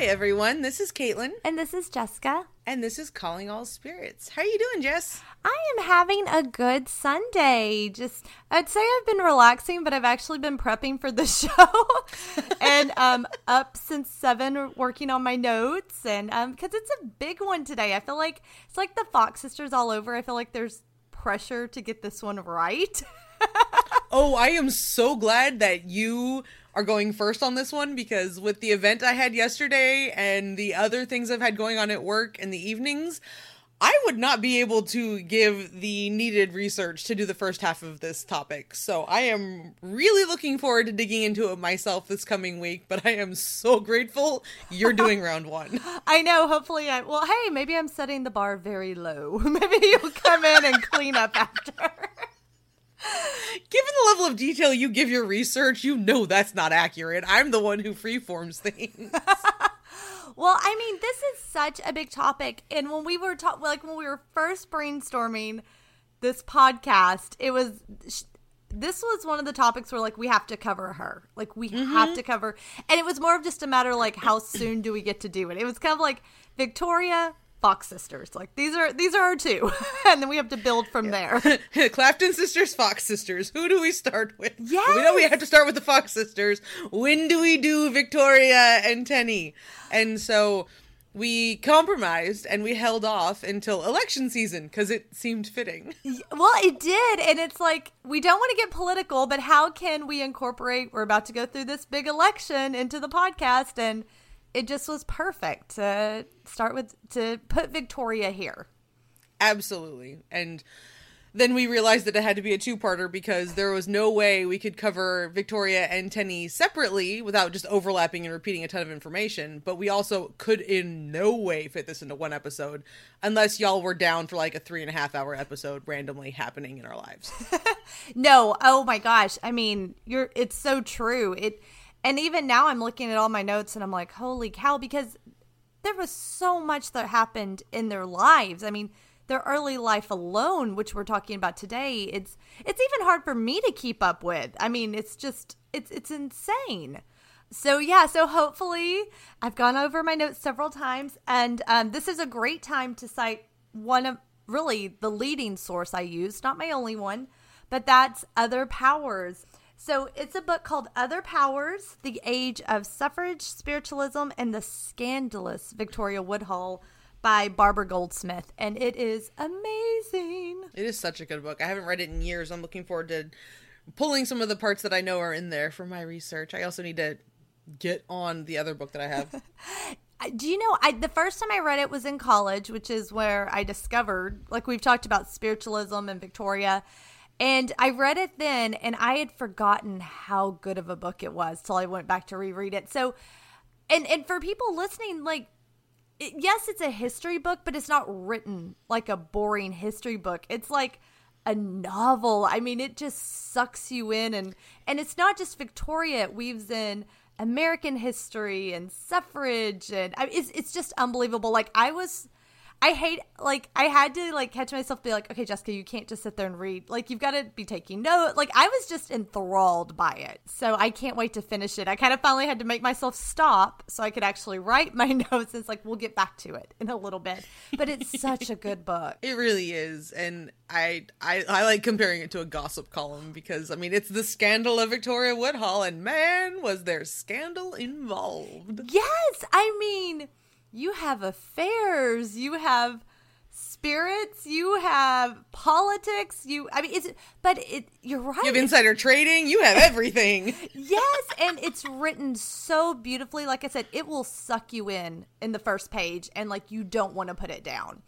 Hi, everyone. This is Caitlin. And this is Jessica. And this is Calling All Spirits. How are you doing, Jess? I am having a good Sunday. Just, I'd say I've been relaxing, but I've actually been prepping for the show. and um, up since seven working on my notes. And because um, it's a big one today. I feel like it's like the Fox sisters all over. I feel like there's pressure to get this one right. oh, I am so glad that you are going first on this one because with the event I had yesterday and the other things I've had going on at work in the evenings, I would not be able to give the needed research to do the first half of this topic. So I am really looking forward to digging into it myself this coming week, but I am so grateful you're doing round one. I know. Hopefully, I, well, hey, maybe I'm setting the bar very low. maybe you'll come in and clean up after. Given the level of detail you give your research, you know that's not accurate. I'm the one who freeforms things. well, I mean, this is such a big topic, and when we were talking, like when we were first brainstorming this podcast, it was this was one of the topics where like we have to cover her like we mm-hmm. have to cover and it was more of just a matter like how soon do we get to do it it was kind of like victoria Fox sisters. Like these are these are our two, and then we have to build from there. Claflin sisters, Fox sisters. Who do we start with? Yeah, we know we have to start with the Fox sisters. When do we do Victoria and Tenny? And so we compromised and we held off until election season because it seemed fitting. Well, it did. And it's like, we don't want to get political, but how can we incorporate? We're about to go through this big election into the podcast. And it just was perfect to start with to put Victoria here. Absolutely. And then we realized that it had to be a two-parter because there was no way we could cover Victoria and Tenny separately without just overlapping and repeating a ton of information. But we also could in no way fit this into one episode unless y'all were down for like a three and a half hour episode randomly happening in our lives. no, oh my gosh. I mean, you're it's so true. It and even now I'm looking at all my notes and I'm like, holy cow, because there was so much that happened in their lives. I mean, their early life alone, which we're talking about today, it's it's even hard for me to keep up with. I mean, it's just it's it's insane. So yeah, so hopefully I've gone over my notes several times, and um, this is a great time to cite one of really the leading source I use, not my only one, but that's Other Powers. So it's a book called Other Powers The Age of Suffrage, Spiritualism, and the Scandalous Victoria Woodhull by Barbara Goldsmith. And it is amazing. It is such a good book. I haven't read it in years. I'm looking forward to pulling some of the parts that I know are in there for my research. I also need to get on the other book that I have. Do you know I the first time I read it was in college, which is where I discovered like we've talked about spiritualism and Victoria and I read it then, and I had forgotten how good of a book it was till I went back to reread it. So, and and for people listening, like, it, yes, it's a history book, but it's not written like a boring history book. It's like a novel. I mean, it just sucks you in, and and it's not just Victoria. It weaves in American history and suffrage, and I it's it's just unbelievable. Like I was I hate like I had to like catch myself be like, okay, Jessica, you can't just sit there and read. Like you've got to be taking note. Like I was just enthralled by it. So I can't wait to finish it. I kind of finally had to make myself stop so I could actually write my notes. It's like we'll get back to it in a little bit. But it's such a good book. It really is. And I, I I like comparing it to a gossip column because I mean it's the scandal of Victoria Woodhull and man was there scandal involved. Yes, I mean you have affairs, you have spirits, you have politics, you I mean it's but it you're right. You have insider trading, you have everything. yes, and it's written so beautifully. Like I said, it will suck you in in the first page and like you don't want to put it down.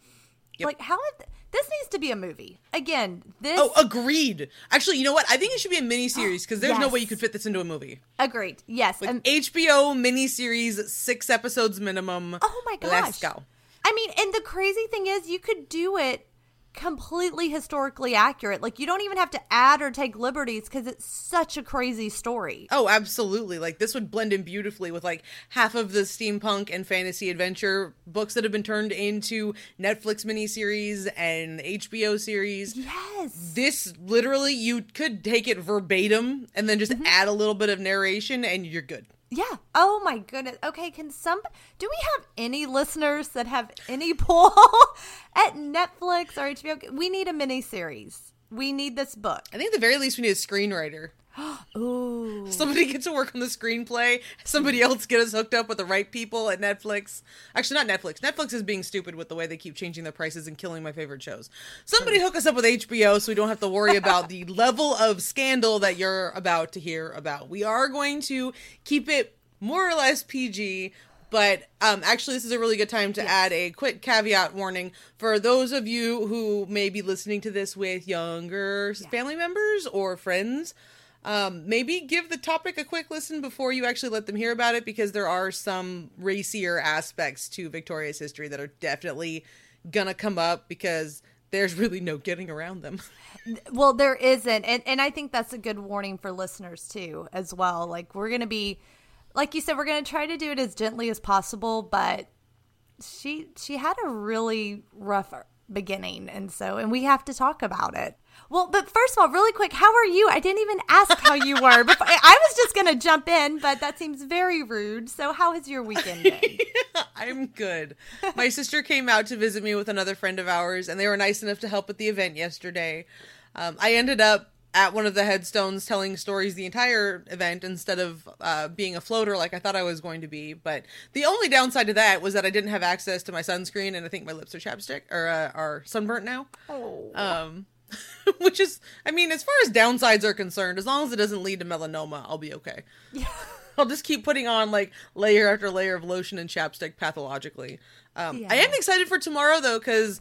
Yep. Like how have, this needs to be a movie. Again, this Oh, agreed. Actually, you know what? I think it should be a miniseries because there's yes. no way you could fit this into a movie. Agreed. Yes. Like um, HBO miniseries, six episodes minimum. Oh my gosh. Let's go. I mean, and the crazy thing is you could do it completely historically accurate. Like you don't even have to add or take liberties because it's such a crazy story. Oh, absolutely. Like this would blend in beautifully with like half of the steampunk and fantasy adventure books that have been turned into Netflix miniseries and HBO series. Yes. This literally you could take it verbatim and then just mm-hmm. add a little bit of narration and you're good. Yeah. Oh my goodness. Okay, can some do we have any listeners that have any pull at Netflix or HBO? We need a mini series. We need this book. I think at the very least we need a screenwriter. Ooh. Somebody get to work on the screenplay. Somebody else get us hooked up with the right people at Netflix. Actually, not Netflix. Netflix is being stupid with the way they keep changing their prices and killing my favorite shows. Somebody hook us up with HBO so we don't have to worry about the level of scandal that you're about to hear about. We are going to keep it more or less PG. But um, actually, this is a really good time to add a quick caveat warning for those of you who may be listening to this with younger family members or friends um, maybe give the topic a quick listen before you actually let them hear about it because there are some racier aspects to Victoria's history that are definitely gonna come up because there's really no getting around them. Well, there isn't. And and I think that's a good warning for listeners too as well. Like we're going to be like you said we're going to try to do it as gently as possible, but she she had a really rough beginning and so and we have to talk about it. Well, but first of all, really quick, how are you? I didn't even ask how you were. Before, I was just going to jump in, but that seems very rude. So, how has your weekend been? I'm good. My sister came out to visit me with another friend of ours, and they were nice enough to help at the event yesterday. Um, I ended up at one of the headstones telling stories the entire event instead of uh, being a floater like I thought I was going to be. But the only downside to that was that I didn't have access to my sunscreen, and I think my lips are chapstick or uh, are sunburnt now. Oh. Um, which is, I mean, as far as downsides are concerned, as long as it doesn't lead to melanoma, I'll be okay. Yeah. I'll just keep putting on like layer after layer of lotion and chapstick pathologically. Um, Yeah. I am excited for tomorrow though, because?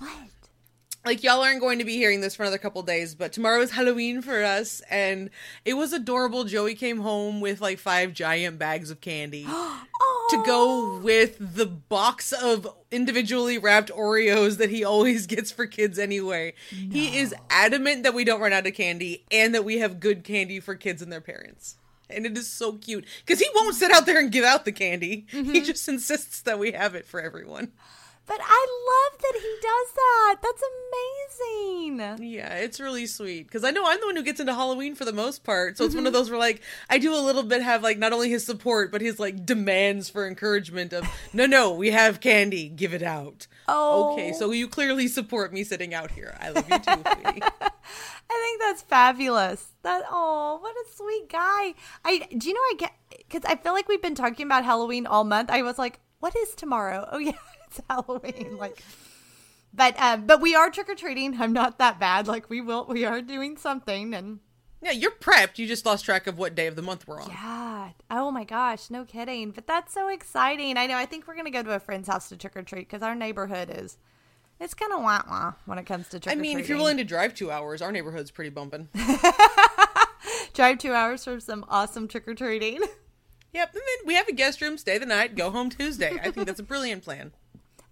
Like y'all aren't going to be hearing this for another couple days, but tomorrow is Halloween for us, and it was adorable. Joey came home with like five giant bags of candy to go with the box of individually wrapped Oreos that he always gets for kids anyway. He is adamant that we don't run out of candy and that we have good candy for kids and their parents. And it is so cute because he won't sit out there and give out the candy. He mm-hmm. just insists that we have it for everyone. But I love that he does that. That's amazing. Yeah, it's really sweet because I know I'm the one who gets into Halloween for the most part. So it's one of mm-hmm. those where like I do a little bit have like not only his support but his like demands for encouragement of no no we have candy give it out. Oh. Okay, so oh. you clearly support me sitting out here. I love you too. I think that's fabulous. That oh, what a sweet guy. I do you know I get because I feel like we've been talking about Halloween all month. I was like, what is tomorrow? Oh yeah, it's Halloween. Like, but um, but we are trick or treating. I'm not that bad. Like we will, we are doing something, and Yeah, you're prepped. You just lost track of what day of the month we're on. yeah. Oh my gosh, no kidding. But that's so exciting. I know. I think we're gonna go to a friend's house to trick or treat because our neighborhood is. It's kind of wah wah when it comes to trick I mean, if you're willing to drive two hours, our neighborhood's pretty bumping. drive two hours for some awesome trick or treating. yep, and then we have a guest room, stay the night, go home Tuesday. I think that's a brilliant plan.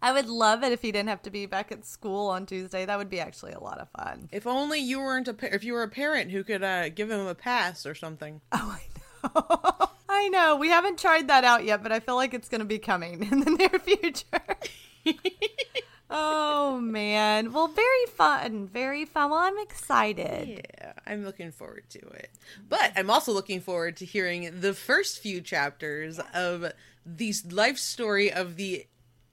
I would love it if he didn't have to be back at school on Tuesday. That would be actually a lot of fun. If only you weren't a pa- if you were a parent who could uh, give him a pass or something. Oh, I know. I know. We haven't tried that out yet, but I feel like it's going to be coming in the near future. oh, man. Well, very fun. Very fun. Well, I'm excited. Yeah, I'm looking forward to it. But I'm also looking forward to hearing the first few chapters of the life story of the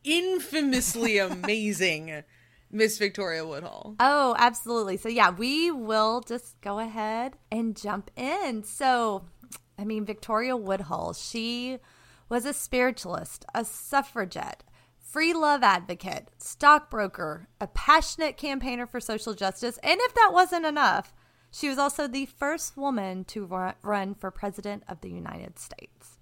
infamously amazing Miss Victoria Woodhull. Oh, absolutely. So, yeah, we will just go ahead and jump in. So, I mean, Victoria Woodhull, she was a spiritualist, a suffragette, free love advocate, stockbroker, a passionate campaigner for social justice, and if that wasn't enough, she was also the first woman to run for president of the United States.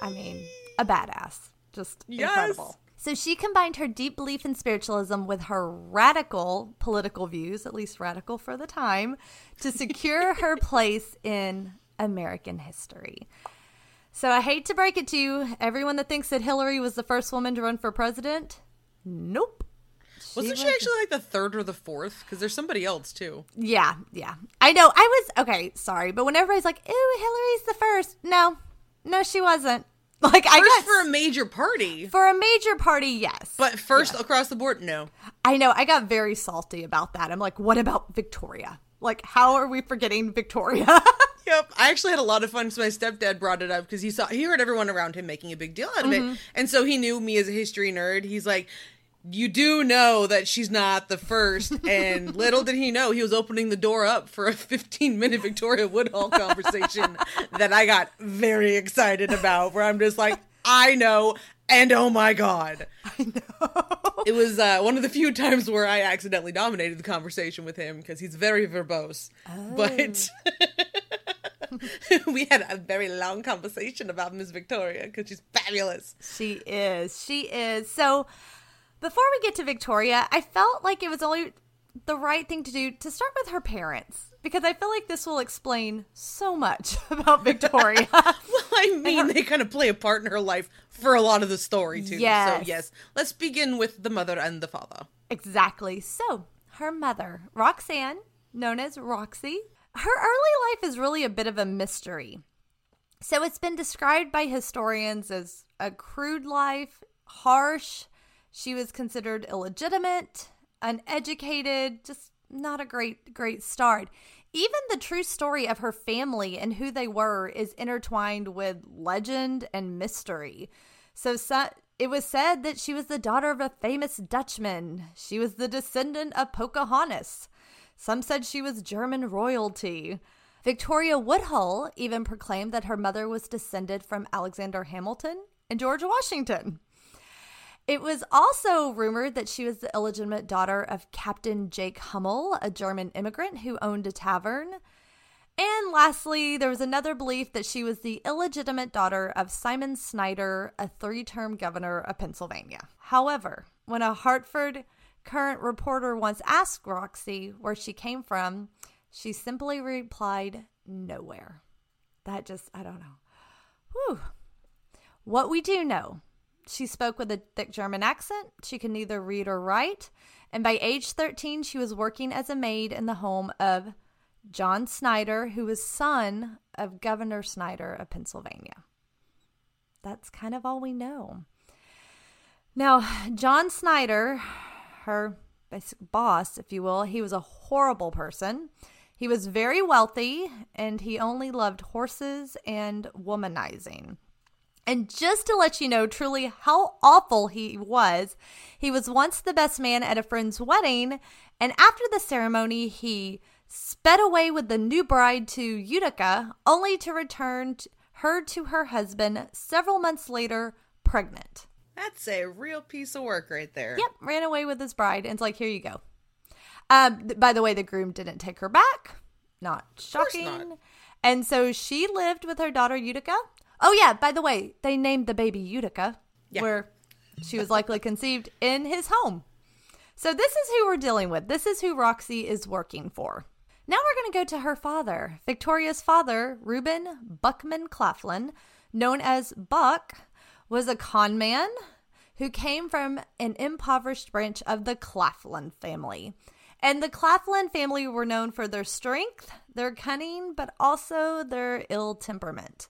I mean, a badass. Just Yes. incredible. So she combined her deep belief in spiritualism with her radical political views, at least radical for the time, to secure her place in American history. So I hate to break it to you, everyone that thinks that Hillary was the first woman to run for president, nope. Wasn't she actually like the third or the fourth? Because there's somebody else too. Yeah, yeah. I know. I was okay. Sorry, but when everybody's like, "Ooh, Hillary's the first. no, no, she wasn't. Like I First got for a major party, for a major party, yes. but first across the board, no. I know. I got very salty about that. I'm like, what about Victoria? Like, how are we forgetting Victoria? Yep, I actually had a lot of fun So my stepdad brought it up because he saw he heard everyone around him making a big deal out of Mm-hmm. it, and so he knew me as a history nerd. He's like, "You do know that she's not the first. and little did he know he was opening the door up for a 15 minute Victoria Woodhull conversation that I got very excited about. Where I'm just like, I know, and oh my god, I know. it was uh, one of the few times where I accidentally dominated the conversation with him because he's very verbose. But we had a very long conversation about Miss Victoria because she's fabulous. She is. She is. So before we get to Victoria, I felt like it was only the right thing to do to start with her parents because I feel like this will explain so much about Victoria. Well, I mean, they kind of play a part in her life for a lot of the story too. So Yes. yes, let's begin with the mother and the father. exactly. So, her mother, Roxanne, known as Roxy, her early life is really a bit of a mystery. So, it's been described by historians as a crude life, harsh. She was considered illegitimate, uneducated, just not a great, great start. Even the true story of her family and who they were is intertwined with legend and mystery. So, so it was said that she was the daughter of a famous Dutchman. She was the descendant of Pocahontas. Some said she was German royalty. Victoria Woodhull even proclaimed that her mother was descended from Alexander Hamilton and George Washington. It was also rumored that she was the illegitimate daughter of Captain Jake Hummel, a German immigrant who owned a tavern. And lastly, there was another belief that she was the illegitimate daughter of Simon Snyder, a three term governor of Pennsylvania. However, when a Hartford Courant reporter once asked Roxy where she came from, she simply replied, Nowhere. That just, I don't know. Whew. What we do know she spoke with a thick German accent. She could neither read or write. And by age 13, she was working as a maid in the home of John Snyder, who was son of Governor Snyder of Pennsylvania. That's kind of all we know. Now, John Snyder, her basic boss, if you will, he was a horrible person. He was very wealthy and he only loved horses and womanizing. And just to let you know truly how awful he was, he was once the best man at a friend's wedding. And after the ceremony, he sped away with the new bride to Utica, only to return t- her to her husband several months later, pregnant. That's a real piece of work right there. Yep, ran away with his bride. And it's like, here you go. Um, th- by the way, the groom didn't take her back. Not shocking. not. And so she lived with her daughter Utica. Oh yeah, by the way, they named the baby Utica, Yeah. where she was likely conceived in his home. So this is who we're dealing with. This is who Roxy is working for. Now we're going to go to her father. Victoria's father, Reuben Buckman Claflin, known as Buck, was a con man who came from an impoverished branch of the Claflin family. And the Claflin family were known for their strength, their cunning, but also their ill temperament.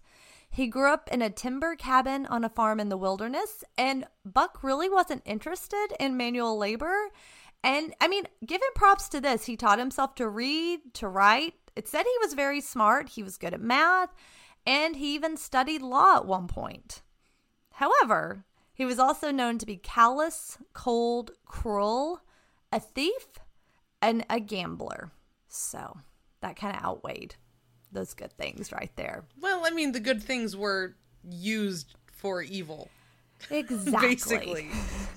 He grew up in a timber cabin on a farm in the wilderness, and Buck really wasn't interested in manual labor. And I mean, give him props to this. He taught himself to read, to write. It said he was very smart, he was good at math, and he even studied law at one point. However, he was also known to be callous, cold, cruel, a thief, and a gambler. So that kind of outweighed those good things right there. Well, I mean, the good things were used for evil. Exactly. Basically.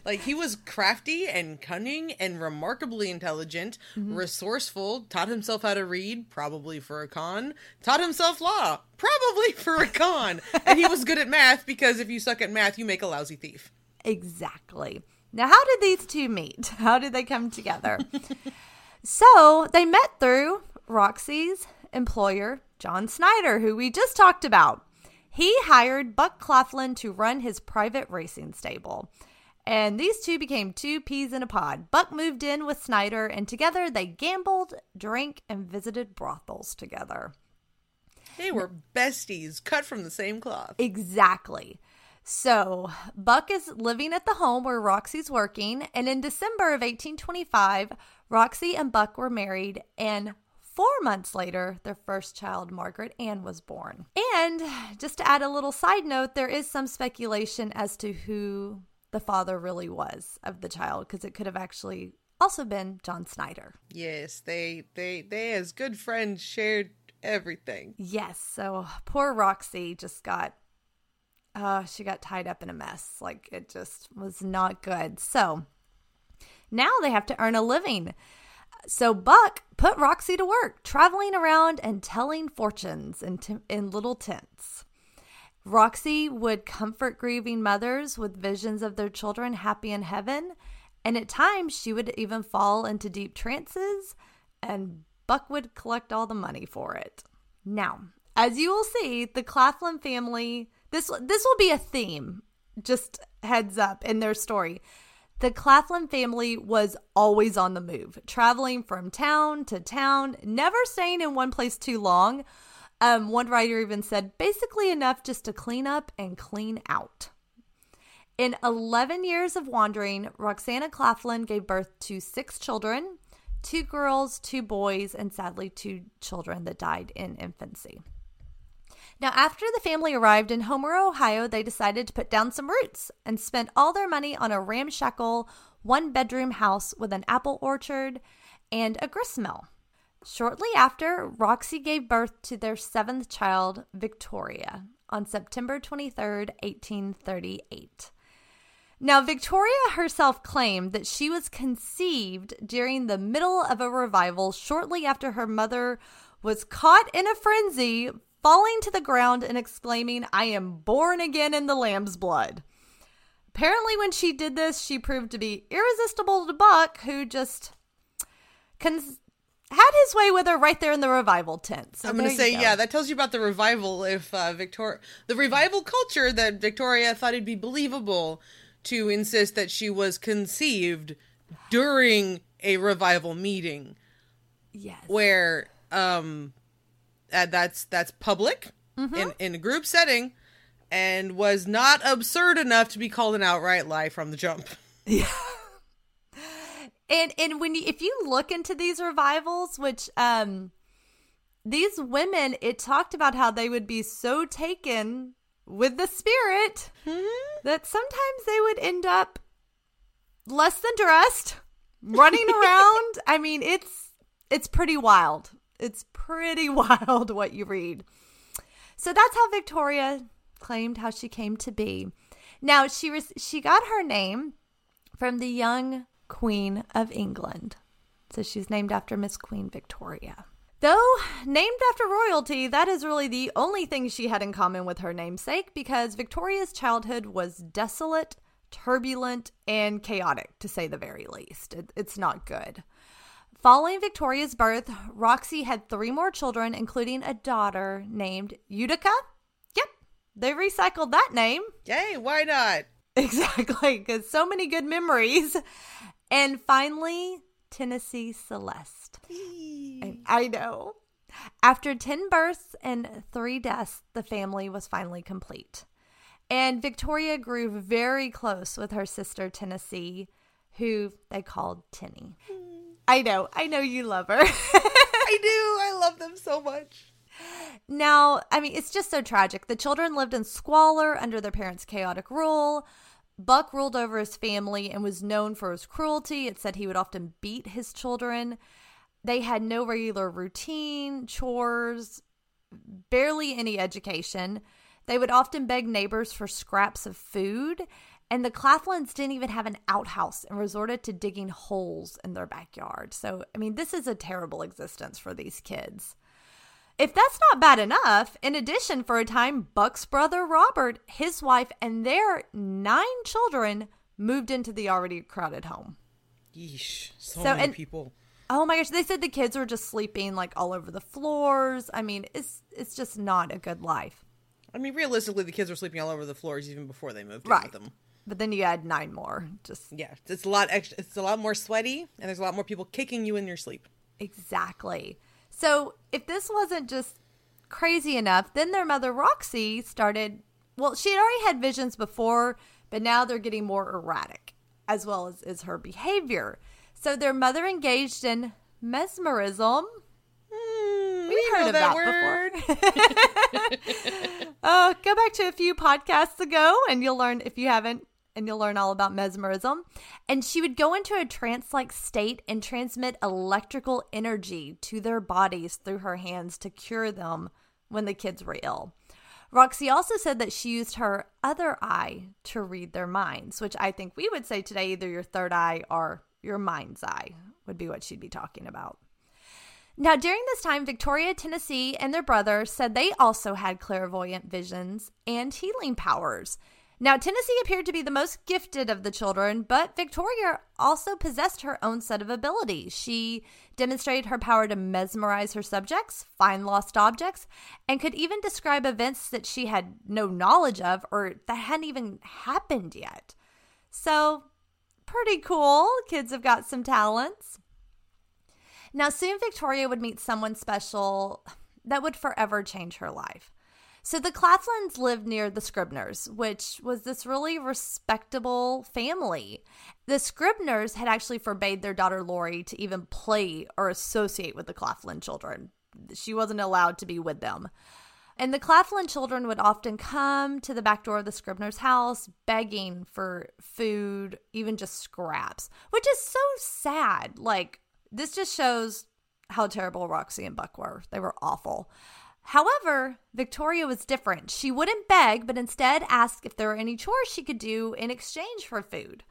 like he was crafty and cunning and remarkably intelligent, Mm-hmm. resourceful, taught himself how to read, probably for a con, taught himself law, probably for a con. and he was good at math because if you suck at math, you make a lousy thief. Exactly. Now, how did these two meet? How did they come together? so they met through Roxy's employer, John Snyder, who we just talked about. He hired Buck Claflin to run his private racing stable. And these two became two peas in a pod. Buck moved in with Snyder, and together they gambled, drank, and visited brothels together. They were besties, cut from the same cloth. Exactly. So, Buck is living at the home where Roxy's working, and in December of 1825, Roxy and Buck were married, and four months later, their first child, Margaret Ann, was born. And just to add a little side note, there is some speculation as to who the father really was of the child, because it could have actually also been John Snyder. Yes, they they they as good friends shared everything. Yes, so poor Roxy just got uh she got tied up in a mess. Like it just was not good. So now they have to earn a living. So Buck put Roxy to work, traveling around and telling fortunes in, t- in little tents. Roxy would comfort grieving mothers with visions of their children happy in heaven, and at times she would even fall into deep trances, and Buck would collect all the money for it. Now, as you will see, the Claflin family this this will be a theme. Just heads up in their story. The Claflin family was always on the move, traveling from town to town, never staying in one place too long. Um, one writer even said basically enough just to clean up and clean out. In 11 years of wandering, Roxana Claflin gave birth to six children two girls, two boys, and sadly, two children that died in infancy. Now, after the family arrived in Homer, Ohio, they decided to put down some roots and spent all their money on a ramshackle one bedroom house with an apple orchard and a grist mill. Shortly after, Roxy gave birth to their seventh child, Victoria, on September 23rd, 1838. Now, Victoria herself claimed that she was conceived during the middle of a revival shortly after her mother was caught in a frenzy falling to the ground and exclaiming, I am born again in the lamb's blood. Apparently, when she did this, she proved to be irresistible to Buck, who just cons- had his way with her right there in the revival tent. So I'm going to say, go. yeah, that tells you about the revival. If uh, Victoria, the revival culture that Victoria thought it'd be believable to insist that she was conceived during a revival meeting. Yes. Where um uh, that's that's public mm-hmm. in in a group setting, and was not absurd enough to be called an outright lie from the jump. Yeah. And and when you, if you look into these revivals, which um these women, it talked about how they would be so taken with the spirit mm-hmm. that sometimes they would end up less than dressed, running around. I mean, it's it's pretty wild. It's pretty wild what you read. So that's how Victoria claimed how she came to be. Now she was she got her name from the young Queen of England. So she's named after Miss Queen Victoria. Though named after royalty, that is really the only thing she had in common with her namesake because Victoria's childhood was desolate, turbulent, and chaotic, to say the very least. It, it's not good. Following Victoria's birth, Roxy had three more children, including a daughter named Utica. Yep, they recycled that name. Yay, why not? Exactly, because so many good memories. And finally, Tennessee Celeste. I know. After 10 births and three deaths, the family was finally complete. And Victoria grew very close with her sister Tennessee, who they called Tinny. I know. I know you love her. I do. I love them so much. Now, I mean, it's just so tragic. The children lived in squalor under their parents' chaotic rule. Buck ruled over his family and was known for his cruelty. It said he would often beat his children. They had no regular routine, chores, barely any education. They would often beg neighbors for scraps of food, and the Claflins didn't even have an outhouse and resorted to digging holes in their backyard. So, I mean, this is a terrible existence for these kids. If that's not bad enough, in addition, for a time, Buck's brother Robert, his wife, and their nine children moved into the already crowded home. Yeesh, so, so many and, people. Oh my gosh, they said the kids were just sleeping like all over the floors. I mean, it's it's just not a good life. I mean, realistically, the kids were sleeping all over the floors even before they moved right. in with them. But then you add nine more. Just yeah, it's a lot extra. It's a lot more sweaty, and there's a lot more people kicking you in your sleep. Exactly. So if this wasn't just crazy enough, then their mother Roxy started. Well, she had already had visions before, but now they're getting more erratic, as well as is her behavior. So their mother engaged in mesmerism. We've heard know of that, that word. before. uh, go back to a few podcasts ago, and you'll learn if you haven't, and you'll learn all about mesmerism. And she would go into a trance like state and transmit electrical energy to their bodies through her hands to cure them when the kids were ill. Roxy also said that she used her other eye to read their minds, which I think we would say today either your third eye or your mind's eye would be what she'd be talking about. Now, during this time, Victoria, Tennessee, and their brother said they also had clairvoyant visions and healing powers. Now, Tennessee appeared to be the most gifted of the children, but Victoria also possessed her own set of abilities. She demonstrated her power to mesmerize her subjects, find lost objects, and could even describe events that she had no knowledge of or that hadn't even happened yet. So, pretty cool. Kids have got some talents. Now, soon Victoria would meet someone special that would forever change her life. So the Claflins lived near the Scribners, which was this really respectable family. The Scribners had actually forbade their daughter Lori to even play or associate with the Claflin children. She wasn't allowed to be with them. And the Claflin children would often come to the back door of the Scribner's house begging for food, even just scraps, which is so sad. Like, this just shows how terrible Roxy and Buck were. They were awful. However, Victoria was different. She wouldn't beg, but instead asked if there were any chores she could do in exchange for food.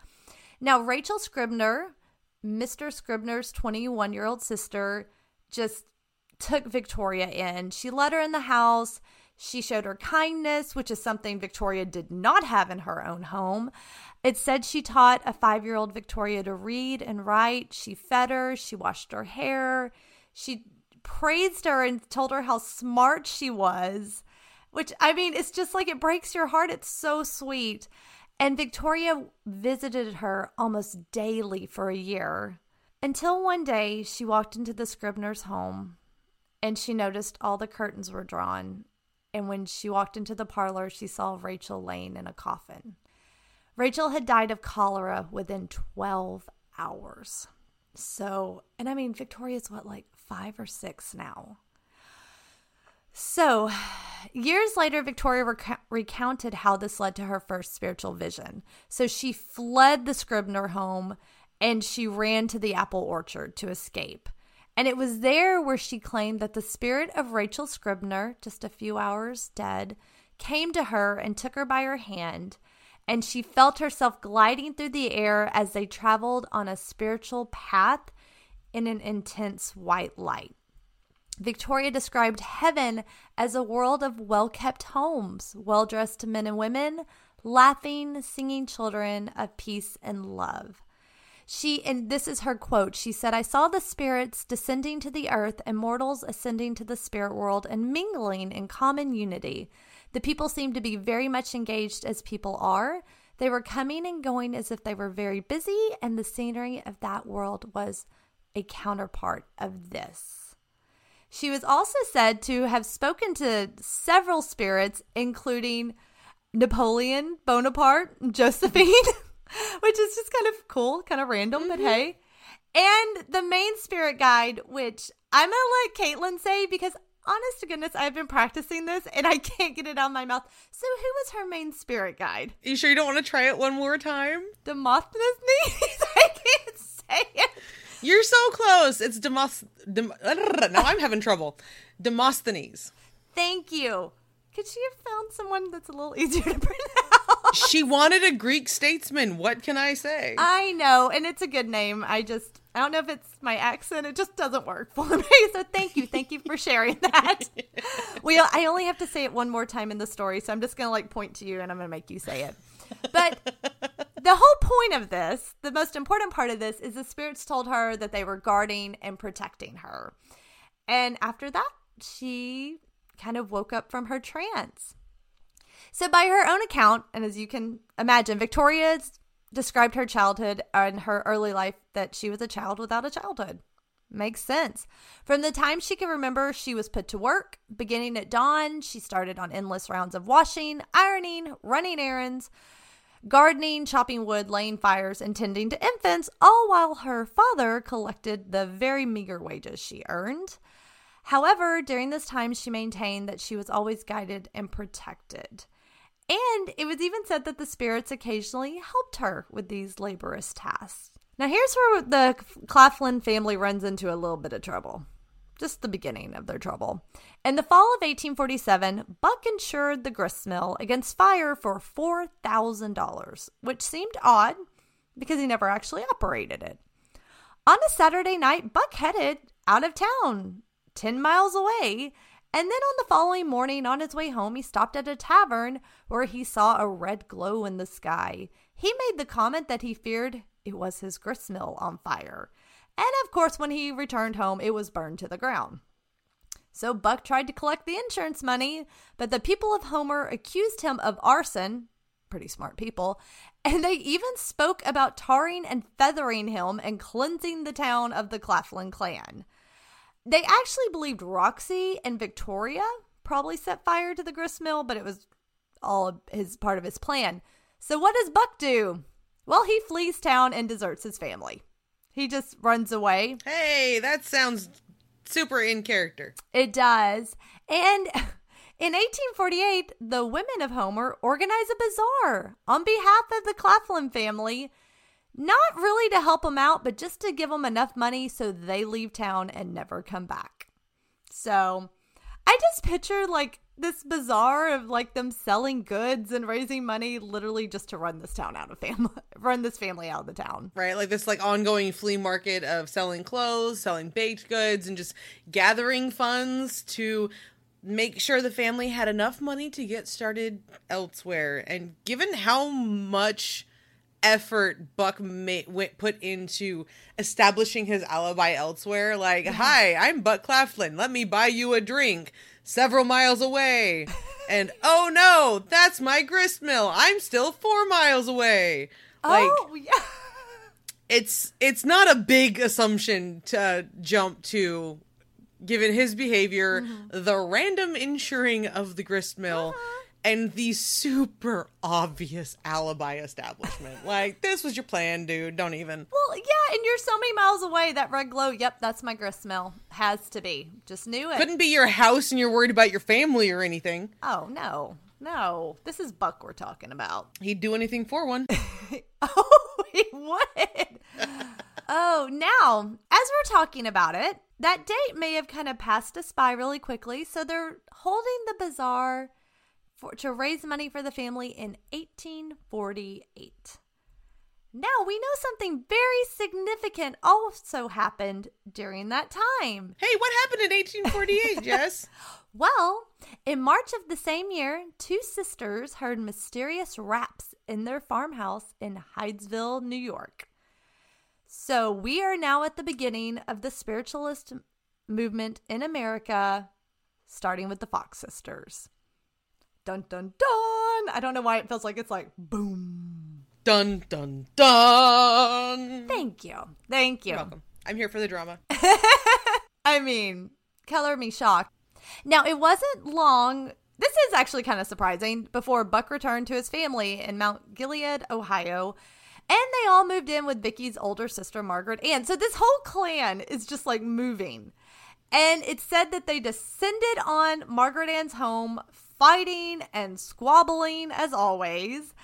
Now, Rachel Scribner, Mr. Scribner's 21 year old sister, just took Victoria in. She let her in the house. She showed her kindness, which is something Victoria did not have in her own home. It said she taught a five year old Victoria to read and write. She fed her, she washed her hair, she praised her and told her how smart she was, which I mean, it's just like it breaks your heart. It's so sweet. And Victoria visited her almost daily for a year until one day she walked into the Scribner's home and she noticed all the curtains were drawn. And when she walked into the parlor, she saw Rachel lain in a coffin. Rachel had died of cholera within 12 hours. So, and I mean, Victoria's what, like five or six now. So, years later, Victoria rec- recounted how this led to her first spiritual vision. So, she fled the Scribner home and she ran to the apple orchard to escape. And it was there where she claimed that the spirit of Rachel Scribner, just a few hours dead, came to her and took her by her hand. And she felt herself gliding through the air as they traveled on a spiritual path in an intense white light. Victoria described heaven as a world of well kept homes, well dressed men and women, laughing, singing children of peace and love. She, and this is her quote, she said, I saw the spirits descending to the earth and mortals ascending to the spirit world and mingling in common unity. The people seemed to be very much engaged as people are. They were coming and going as if they were very busy, and the scenery of that world was a counterpart of this. She was also said to have spoken to several spirits, including Napoleon Bonaparte, Josephine, which is just kind of cool, kind of random, mm-hmm. but hey. And the main spirit guide, which I'm going to let Caitlin say because honest to goodness, I've been practicing this and I can't get it out of my mouth. So, who was her main spirit guide? Are you sure you don't want to try it one more time? the Demosthenes? I can't say it. You're so close. It's Demos. Dem- now I'm having trouble. Demosthenes. Thank you. Could she have found someone that's a little easier to pronounce? She wanted a Greek statesman. What can I say? I know, and it's a good name. I just I don't know if it's my accent. It just doesn't work for me. So thank you, thank you for sharing that. we I only have to say it one more time in the story, so I'm just gonna like point to you and I'm gonna make you say it. But the whole point of this, the most important part of this, is the spirits told her that they were guarding and protecting her. And after that, she kind of woke up from her trance. So, by her own account, and as you can imagine, Victoria described her childhood and her early life that she was a child without a childhood. Makes sense. From the time she can remember, she was put to work. Beginning at dawn, she started on endless rounds of washing, ironing, running errands, gardening, chopping wood, laying fires, and tending to infants, all while her father collected the very meager wages she earned. However, during this time, she maintained that she was always guided and protected. And it was even said that the spirits occasionally helped her with these laborious tasks. Now, here's where the Claflin family runs into a little bit of trouble. Just the beginning of their trouble. In the fall of 1847, Buck insured the gristmill against fire for $4,000, which seemed odd because he never actually operated it. On a Saturday night, Buck headed out of town, 10 miles away, and then on the following morning, on his way home, he stopped at a tavern where he saw a red glow in the sky. He made the comment that he feared it was his gristmill on fire. And of course, when he returned home, it was burned to the ground. So Buck tried to collect the insurance money, but the people of Homer accused him of arson. Pretty smart people. And they even spoke about tarring and feathering him and cleansing the town of the Claflin clan. They actually believed Roxy and Victoria probably set fire to the grist mill, but it was all his part of his plan. So what does Buck do? Well, he flees town and deserts his family. He just runs away. Hey, that sounds super in character. It does. And in 1848, the women of Homer organize a bazaar on behalf of the Claflin family, not really to help them out, but just to give them enough money so they leave town and never come back. So I just picture like this bazaar of like them selling goods and raising money literally just to run this town out of family run this family out of the town. Right? Like this like ongoing flea market of selling clothes selling baked goods and just gathering funds to make sure the family had enough money to get started elsewhere. And given how much effort buck ma- went put into establishing his alibi elsewhere like hi i'm buck claflin. Let me buy you a drink several miles away. and oh no, that's my grist mill. I'm still four miles away. Like, oh yeah. it's it's not a big assumption to jump to given his behavior, mm-hmm. the random insuring of the grist mill. Uh-huh and the super obvious alibi establishment. like, this was your plan, dude. Don't even. Well, yeah, and you're so many miles away. That red glow, yep, that's my grist mill. Has to be. Just knew it. Couldn't be your house and you're worried about your family or anything. Oh, no. No. This is Buck we're talking about. He'd do anything for one. oh, he would. oh, now, as we're talking about it, that date may have kind of passed us by really quickly. So they're holding the bazaar for, to raise money for the family in 1848. Now we know something very significant also happened during that time. Hey, what happened in 1848, Jess? well, in March of the same year, two sisters heard mysterious raps in their farmhouse in Hydesville, New York. So we are now at the beginning of the spiritualist movement in America, starting with the Fox sisters. Dun dun dun. I don't know why it feels like it's like boom. Dun dun dun. Thank you. Thank you. You're welcome. I'm here for the drama. I mean, color me shocked. Now, it wasn't long. This is actually kind of surprising before Buck returned to his family in Mount Gilead, Ohio. And they all moved in with Vicky's older sister, Margaret Ann. So this whole clan is just like moving. And it said that they descended on Margaret Ann's home, fighting and squabbling as always.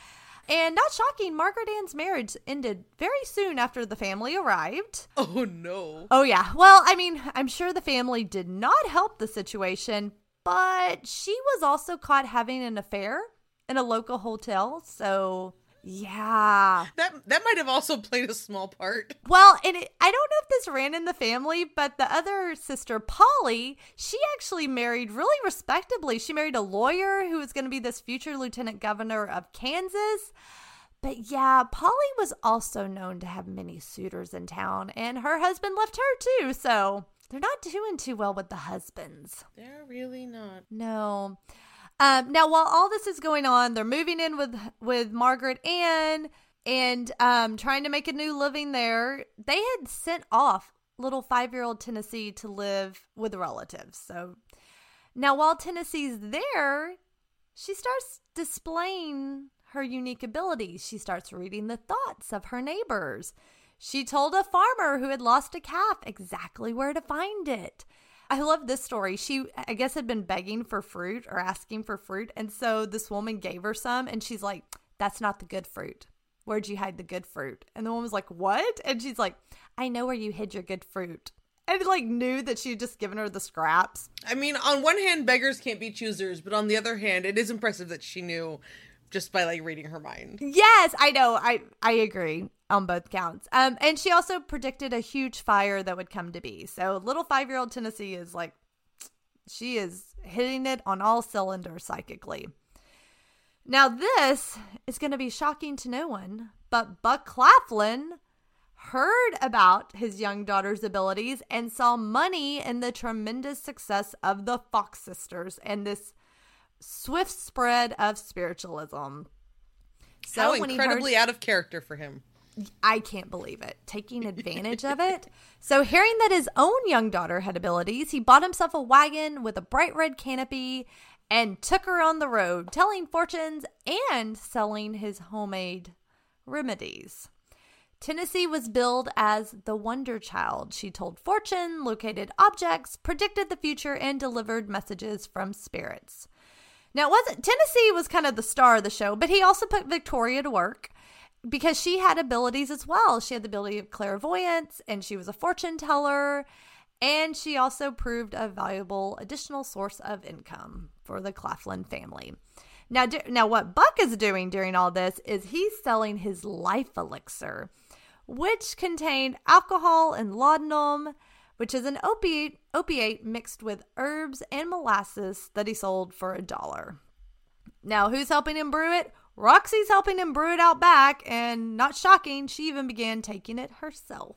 And not shocking, Margaret Ann's marriage ended very soon after the family arrived. Oh no. Oh yeah. Well, I mean, I'm sure the family did not help the situation, but she was also caught having an affair in a local hotel, so yeah. That that might have also played a small part. Well, and it, I don't know if this ran in the family, but the other sister, Polly, she actually married really respectably. She married a lawyer who was going to be this future lieutenant governor of Kansas. But yeah, Polly was also known to have many suitors in town, and her husband left her too, so they're not doing too well with the husbands. They're really not. No. Um, now, while all this is going on, they're moving in with with Margaret Ann and um, trying to make a new living there. They had sent off little five year old Tennessee to live with relatives. So now, while Tennessee's there, she starts displaying her unique abilities. She starts reading the thoughts of her neighbors. She told a farmer who had lost a calf exactly where to find it. I love this story. She, I guess, had been begging for fruit or asking for fruit. And so this woman gave her some, and she's like, That's not the good fruit. Where'd you hide the good fruit? And the woman was like, What? And she's like, I know where you hid your good fruit. And like knew that she had just given her the scraps. I mean, on one hand, beggars can't be choosers, but on the other hand, it is impressive that she knew just by like reading her mind. Yes, I know. I I agree on both counts. Um, and she also predicted a huge fire that would come to be. So little five year old Tennessee is like, she is hitting it on all cylinders psychically. Now this is going to be shocking to no one, but Buck Claflin heard about his young daughter's abilities and saw money in the tremendous success of the Fox sisters and this swift spread of spiritualism. So How incredibly heard, out of character for him. I can't believe it. Taking advantage of it. So, hearing that his own young daughter had abilities, he bought himself a wagon with a bright red canopy and took her on the road, telling fortunes and selling his homemade remedies. Tennessee was billed as the Wonder Child. She told fortune, located objects, predicted the future, and delivered messages from spirits. Now, it wasn't Tennessee was kind of the star of the show, but he also put Victoria to work because she had abilities as well. She had the ability of clairvoyance and she was a fortune teller. And she also proved a valuable additional source of income for the Claflin family. Now, now what Buck is doing during all this is he's selling his life elixir, which contained alcohol and laudanum, which is an opiate, opiate mixed with herbs and molasses that he sold for a dollar. Now, who's helping him brew it? Roxy's helping him brew it out back, and not shocking, she even began taking it herself.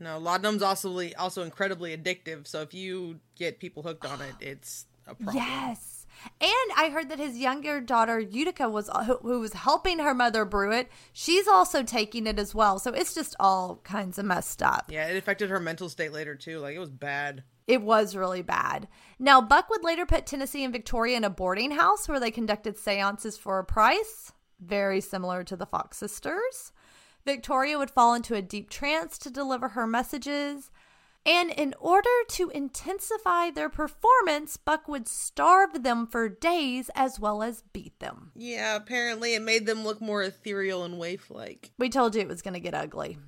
No, laudanum's also also incredibly addictive. So if you get people hooked on it, it's a problem. Yes. And I heard that his younger daughter Utica was uh, who was helping her mother brew it. She's also taking it as well. So it's just all kinds of messed up. Yeah, it affected her mental state later too. Like it was bad. It was really bad. Now, Buck would later put Tennessee and Victoria in a boarding house where they conducted seances for a price, very similar to the Fox sisters. Victoria would fall into a deep trance to deliver her messages. And in order to intensify their performance, Buck would starve them for days as well as beat them. Yeah, apparently it made them look more ethereal and waif like. We told you it was going to get ugly.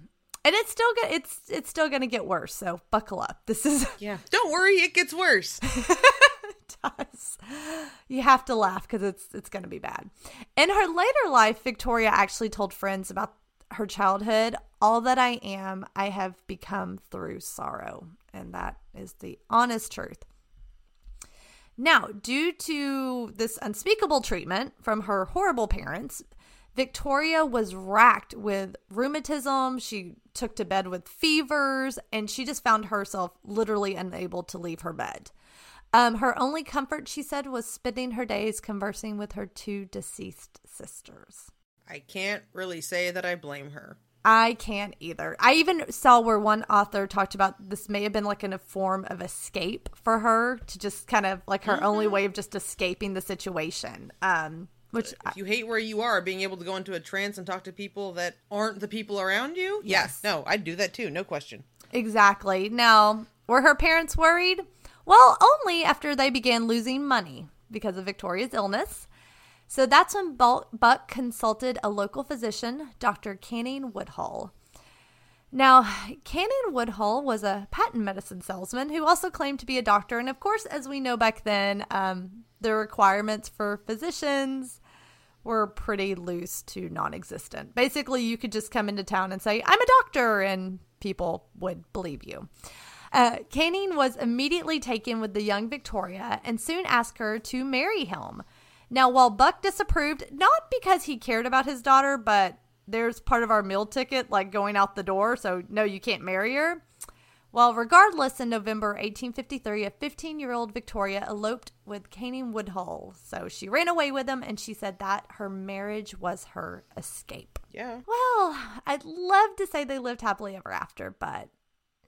And it's still go- it's it's still going to get worse, so buckle up. This is Yeah. Don't worry, it gets worse. it does. You have to laugh cuz it's it's going to be bad. In her later life, Victoria actually told friends about her childhood, all that I am, I have become through sorrow. And that is the honest truth. Now, due to this unspeakable treatment from her horrible parents, Victoria was racked with rheumatism. She took to bed with fevers, and she just found herself literally unable to leave her bed. Um, her only comfort, she said, was spending her days conversing with her two deceased sisters. I can't really say that I blame her. I can't either. I even saw where one author talked about this may have been like in a form of escape for her to just kind of like her mm-hmm. only way of just escaping the situation. Um, which if you hate where you are, being able to go into a trance and talk to people that aren't the people around you, yes, yeah, no, I'd do that too, no question. Exactly. Now, were her parents worried? Well, only after they began losing money because of Victoria's illness. So that's when Buck consulted a local physician, Dr. Canning Woodhull. Now, Canning Woodhull was a patent medicine salesman who also claimed to be a doctor. And of course, as we know back then, um, the requirements for physicians were pretty loose to non existent. Basically, you could just come into town and say, I'm a doctor, and people would believe you. Uh, Canning was immediately taken with the young Victoria and soon asked her to marry him. Now, while Buck disapproved, not because he cared about his daughter, but there's part of our meal ticket like going out the door, so no, you can't marry her. Well, regardless, in November 1853, a 15 year old Victoria eloped with Canning Woodhull. So she ran away with him and she said that her marriage was her escape. Yeah. Well, I'd love to say they lived happily ever after, but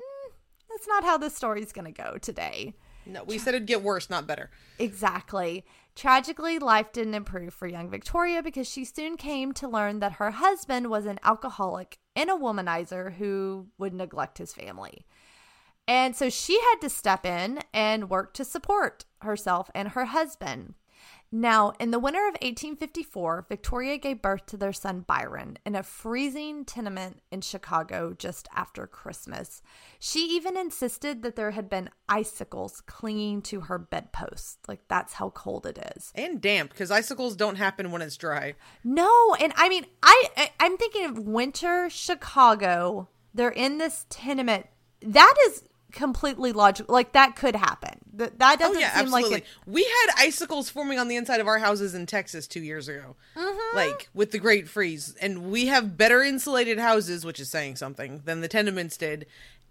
mm, that's not how this story's going to go today. No, we said it'd get worse, not better. Exactly. Tragically, life didn't improve for young Victoria because she soon came to learn that her husband was an alcoholic and a womanizer who would neglect his family. And so she had to step in and work to support herself and her husband. Now, in the winter of 1854, Victoria gave birth to their son Byron in a freezing tenement in Chicago just after Christmas. She even insisted that there had been icicles clinging to her bedpost. Like, that's how cold it is. And damp, because icicles don't happen when it's dry. No, and I mean, I, I I'm thinking of winter Chicago. They're in this tenement. That is completely logical. Like that could happen. That that doesn't oh, yeah, seem absolutely. like it. we had icicles forming on the inside of our houses in Texas two years ago, Mm-hmm. like with the Great Freeze, and we have better insulated houses, which is saying something, than the tenements did.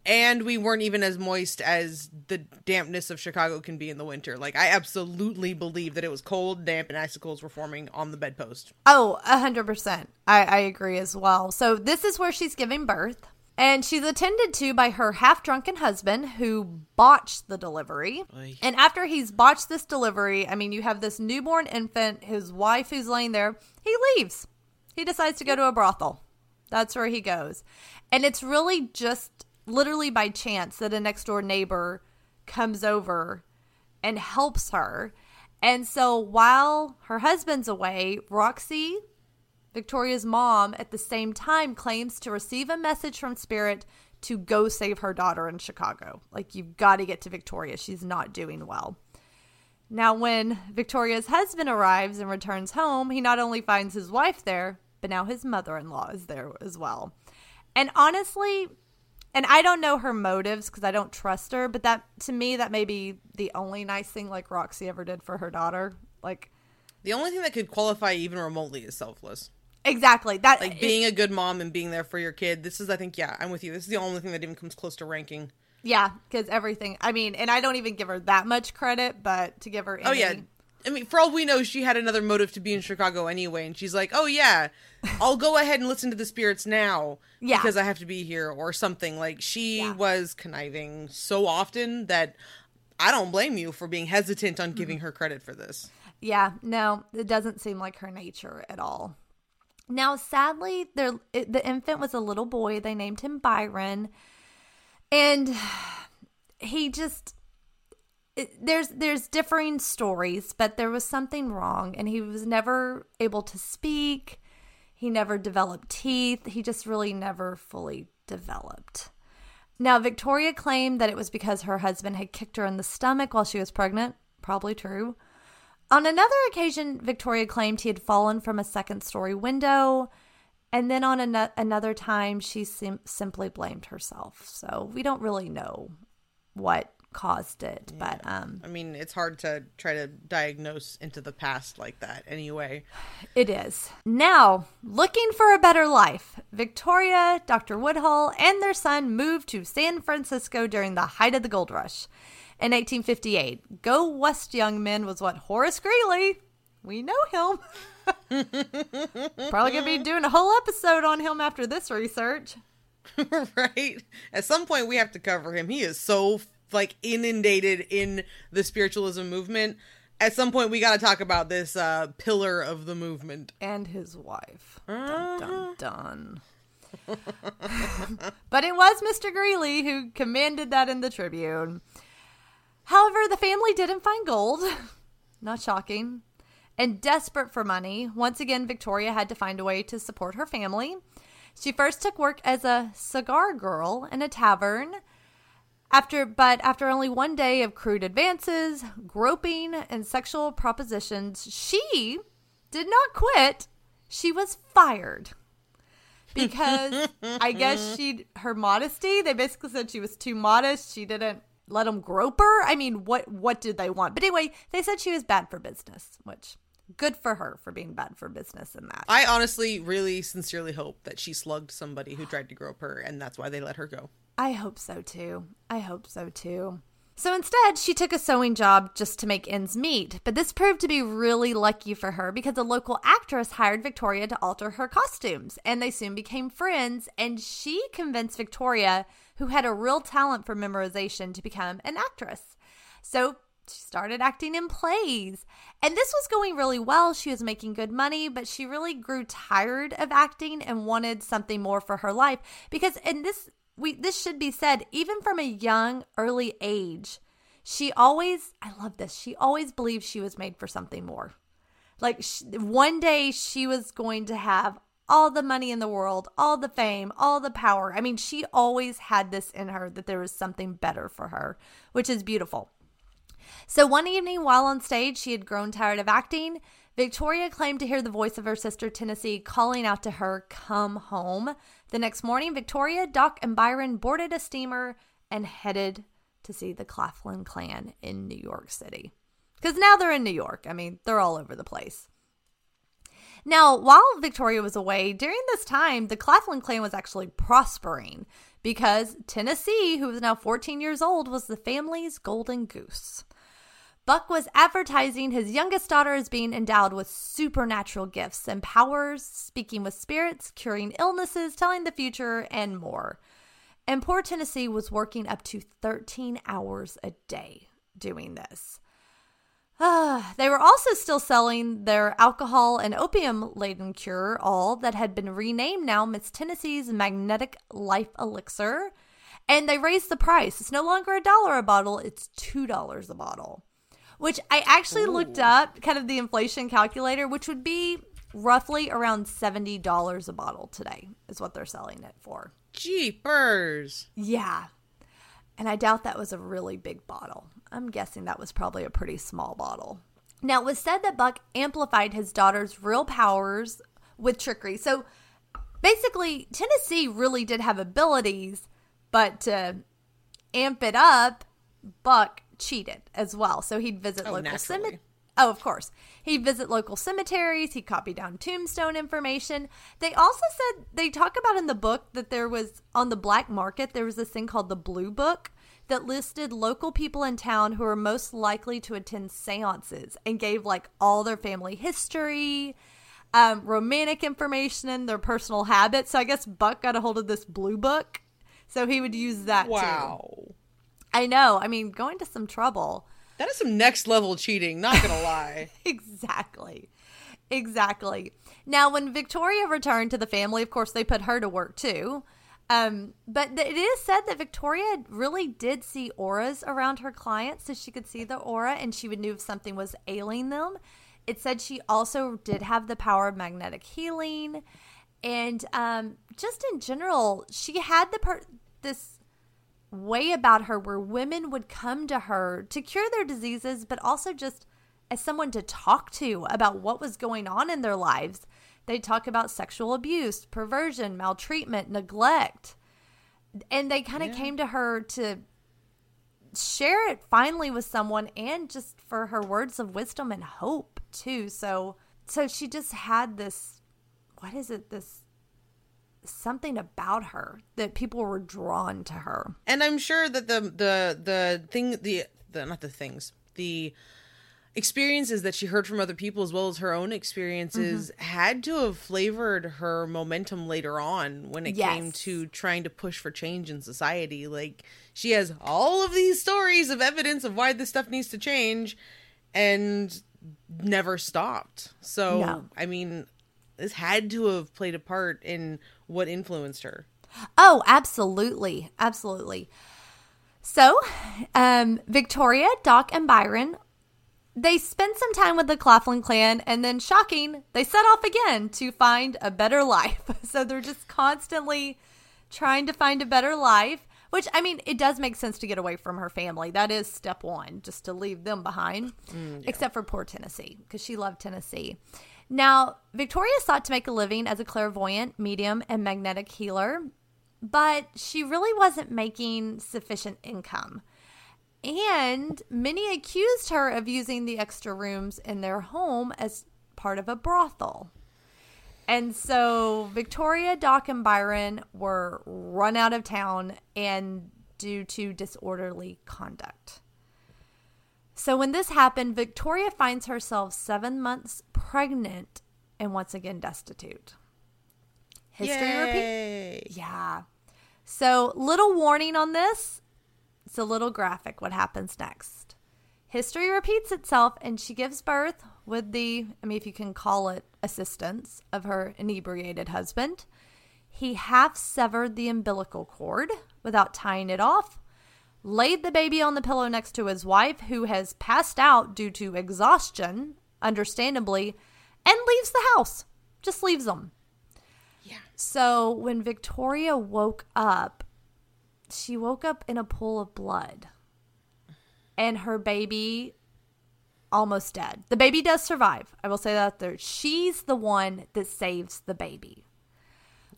And we weren't even as moist as the dampness of Chicago can be in the winter. Like I absolutely believe that it was cold, damp, and icicles were forming on the bedpost. Oh, a hundred percent. I I agree as well. So this is where she's giving birth. And she's attended to by her half drunken husband who botched the delivery. Oy. And after he's botched this delivery, I mean, you have this newborn infant, his wife who's laying there, he leaves. He decides to go to a brothel. That's where he goes. And it's really just literally by chance that a next door neighbor comes over and helps her. And so while her husband's away, Roxy Victoria's mom at the same time claims to receive a message from Spirit to go save her daughter in Chicago. Like, you've got to get to Victoria. She's not doing well. Now, when Victoria's husband arrives and returns home, he not only finds his wife there, but now his mother in law is there as well. And honestly, and I don't know her motives because I don't trust her, but that to me, that may be the only nice thing like Roxy ever did for her daughter. Like, The only thing that could qualify even remotely is selfless. Exactly. That Like being a good mom and being there for your kid. This is, I think, yeah, I'm with you. This is the only thing that even comes close to ranking. Yeah, because everything. I mean, and I don't even give her that much credit, but to give her. Oh yeah. I mean, for all we know, she had another motive to be in Chicago anyway, and she's like, "Oh yeah, I'll go ahead and listen to the spirits now Yeah. because I have to be here," or something. Like she Yeah. was conniving so often that I don't blame you for being hesitant on Mm-hmm. giving her credit for this. Yeah, no, it doesn't seem like her nature at all. Now, sadly, there the infant was a little boy. They named him Byron, and he just there's there's differing stories, but there was something wrong, and he was never able to speak. He never developed teeth. He just really never fully developed. Now, Victoria claimed that it was because her husband had kicked her in the stomach while she was pregnant. Probably true. On another occasion, Victoria claimed he had fallen from a second story window. And then on ano- another time, she sim- simply blamed herself. So we don't really know what caused it. But um, I mean, it's hard to try to diagnose into the past like that anyway. It is. Now, looking for a better life, Victoria, Dr. Woodhull, and their son moved to San Francisco during the height of the gold rush. In 1858, Go West Young Men was what Horace Greeley, we know him. Probably going to be doing a whole episode on him after this research. right? At some point, we have to cover him. He is so like inundated in the spiritualism movement. At some point, we got to talk about this uh, pillar of the movement. and his wife. Dun dun dun. but it was Mr. Greeley who commanded that in the Tribune. However, the family didn't find gold. Not shocking. And desperate for money, once again, Victoria had to find a way to support her family. She first took work as a cigar girl in a tavern. After, but after only one day of crude advances, groping, and sexual propositions, she did not quit. She was fired because I guess she her modesty. They basically said she was too modest. She didn't let them grope her. I mean, what what did they want? But anyway, they said she was bad for business, which good for her for being bad for business in that. I honestly, really, sincerely hope that she slugged somebody who tried to grope her, and that's why they let her go. I hope so too. I hope so too. So instead, she took a sewing job just to make ends meet. But this proved to be really lucky for her because a local actress hired Victoria to alter her costumes, and they soon became friends. And she convinced Victoria, who had a real talent for memorization, to become an actress. So she started acting in plays. And this was going really well. She was making good money, but she really grew tired of acting and wanted something more for her life because and this we this should be said even from a young early age she always i love this she always believed she was made for something more like sh- one day she was going to have all the money in the world all the fame all the power i mean she always had this in her that there was something better for her which is beautiful so one evening while on stage she had grown tired of acting Victoria claimed to hear the voice of her sister Tennessee calling out to her, Come home. The next morning, Victoria, Doc, and Byron boarded a steamer and headed to see the Claflin clan in New York City. Because now they're in New York. I mean, they're all over the place. Now, while Victoria was away, during this time, the Claflin clan was actually prospering because Tennessee, who was now 14 years old, was the family's golden goose. Buck was advertising his youngest daughter as being endowed with supernatural gifts and powers, speaking with spirits, curing illnesses, telling the future, and more. And poor Tennessee was working up to 13 hours a day doing this. Uh, they were also still selling their alcohol and opium laden cure, all that had been renamed now Miss Tennessee's Magnetic Life Elixir. And they raised the price. It's no longer a dollar a bottle, it's $2 a bottle which I actually Ooh. looked up kind of the inflation calculator, which would be roughly around $70 a bottle today, is what they're selling it for. Jeepers. Yeah. And I doubt that was a really big bottle. I'm guessing that was probably a pretty small bottle. Now, it was said that Buck amplified his daughter's real powers with trickery. So basically, Tennessee really did have abilities, but to amp it up, Buck cheated as well. So he'd visit oh, local cemeteries. Oh, of course. He'd visit local cemeteries. He'd copy down tombstone information. They also said they talk about in the book that there was on the black market, there was this thing called the Blue Book that listed local people in town who were most likely to attend seances and gave like all their family history, um, romantic information, and their personal habits. So I guess Buck got a hold of this Blue Book. So he would use that wow. too. I know. I mean, going to some trouble. That is some next level cheating, not gonna lie. exactly. Exactly. Now, when Victoria returned to the family, of course, they put her to work too. Um, but it is said that Victoria really did see auras around her clients, so she could see the aura and she would know if something was ailing them. It said she also did have the power of magnetic healing, and um, just in general, she had the per- this way about her where women would come to her to cure their diseases, but also just as someone to talk to about what was going on in their lives. They talk about sexual abuse, perversion, maltreatment, neglect. And they kind of yeah. came to her to share it finally with someone and just for her words of wisdom and hope too. So so she just had this what is it this something about her that people were drawn to her. And I'm sure that the the the thing the, the not the things the experiences that she heard from other people as well as her own experiences mm-hmm. had to have flavored her momentum later on when it yes. came to trying to push for change in society like she has all of these stories of evidence of why this stuff needs to change and never stopped so no. i mean this had to have played a part in what influenced her. Oh, absolutely. Absolutely. So, um, Victoria, Doc, and Byron, they spend some time with the Claflin clan and then, shocking, they set off again to find a better life. so they're just constantly trying to find a better life, which, I mean, it does make sense to get away from her family. That is step one, just to leave them behind, mm, yeah. except for poor Tennessee, because she loved Tennessee. Now, Victoria sought to make a living as a clairvoyant, medium, and magnetic healer, but she really wasn't making sufficient income. And many accused her of using the extra rooms in their home as part of a brothel. And so Victoria, Doc, and Byron were run out of town and due to disorderly conduct. So when this happened, Victoria finds herself seven months pregnant and once again destitute. History repeat. Yeah. So little warning on this. It's a little graphic what happens next. History repeats itself and she gives birth with the, I mean, if you can call it assistance of her inebriated husband. he half severed the umbilical cord without tying it off, laid the baby on the pillow next to his wife, who has passed out due to exhaustion, understandably, and leaves the house. Just leaves them. Yeah. So when Victoria woke up, she woke up in a pool of blood. And her baby almost dead. The baby does survive. I will say that there. She's the one that saves the baby.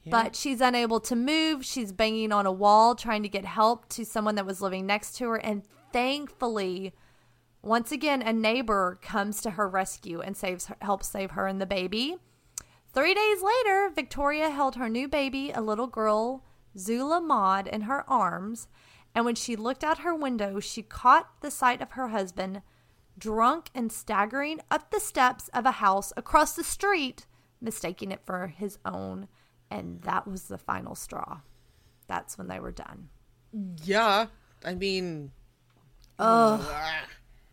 But she's unable to move. She's banging on a wall trying to get help to someone that was living next to her. And thankfully, once again, a neighbor comes to her rescue and saves her, helps save her and the baby. Three days later, Victoria held her new baby, a little girl, Zula Maud, in her arms. And when she looked out her window, she caught the sight of her husband drunk and staggering up the steps of a house across the street, mistaking it for his own. And that was the final straw. That's when they were done. Yeah. I mean, oh.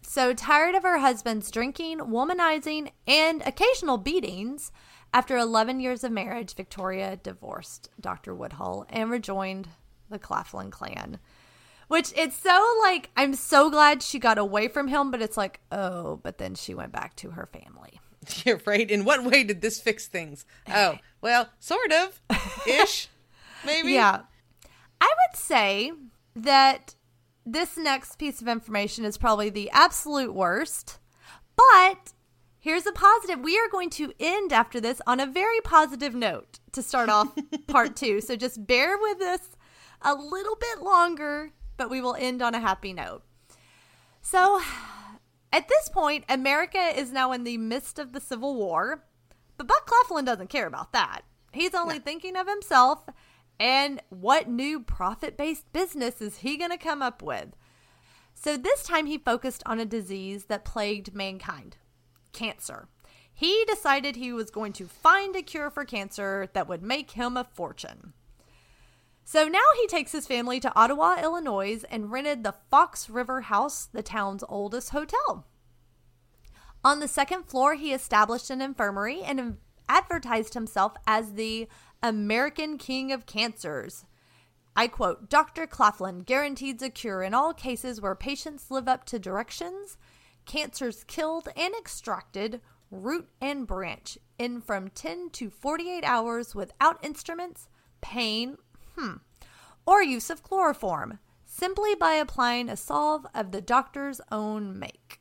So tired of her husband's drinking, womanizing, and occasional beatings, after 11 years of marriage, Victoria divorced Dr. Woodhull and rejoined the Claflin clan. Which it's so like, I'm so glad she got away from him, but it's like, oh, but then she went back to her family. you're right. In what way did this fix things? Oh, well, sort of. Ish. Maybe. Yeah. I would say that this next piece of information is probably the absolute worst. But here's a positive. We are going to end after this on a very positive note to start off part two. So just bear with us a little bit longer, but we will end on a happy note. So at this point, America is now in the midst of the Civil War, but Buck Claflin doesn't care about that. He's only thinking of himself and what new profit based business is he going to come up with. So this time he focused on a disease that plagued mankind cancer. He decided he was going to find a cure for cancer that would make him a fortune. So now he takes his family to Ottawa, Illinois, and rented the Fox River House, the town's oldest hotel. On the second floor, he established an infirmary and advertised himself as the American King of Cancers. I quote Dr. Claflin guarantees a cure in all cases where patients live up to directions, cancers killed and extracted, root and branch, in from 10 to 48 hours without instruments, pain, hmm, or use of chloroform, simply by applying a salve of the doctor's own make.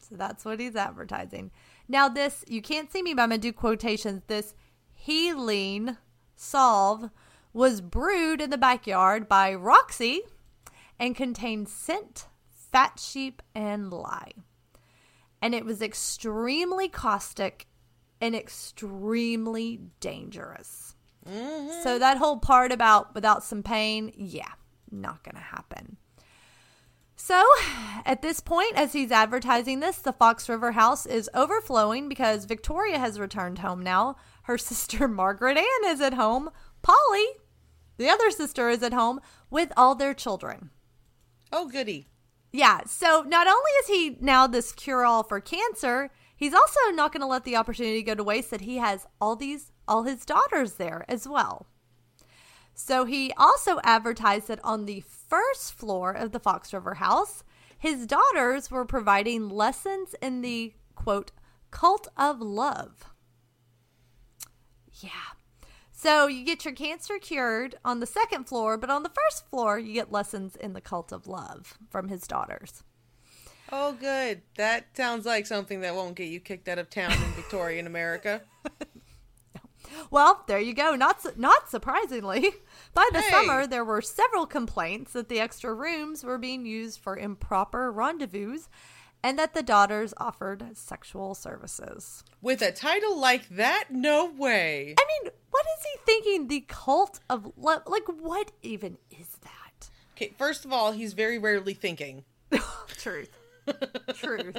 So that's what he's advertising. Now, this, you can't see me, but I'm going to do quotations. This healing salve was brewed in the backyard by Roxy and contained scent, fat sheep, and lye. And it was extremely caustic and extremely dangerous. Mm-hmm. So that whole part about without some pain, yeah, not going to happen. So, at this point, as he's advertising this, the Fox River house is overflowing because Victoria has returned home now. Her sister Margaret Ann is at home. Polly, the other sister, is at home with all their children. Oh, goody. Yeah, so not only is he now this cure all for cancer, he's also not going to let the opportunity go to waste that he has all these, all his daughters there as well. So he also advertised that on the first floor of the Fox River house, his daughters were providing lessons in the quote, cult of love. Yeah. So you get your cancer cured on the second floor, but on the first floor, you get lessons in the cult of love from his daughters. Oh, good. That sounds like something that won't get you kicked out of town in Victorian America. Well, there you go. Not su- not surprisingly, by the Hey. summer there were several complaints that the extra rooms were being used for improper rendezvous and that the daughters offered sexual services. With a title like that, no way. I mean, what is he thinking? The cult of love? Like, what even is that? Okay, first of all, he's very rarely thinking. Truth. Truth.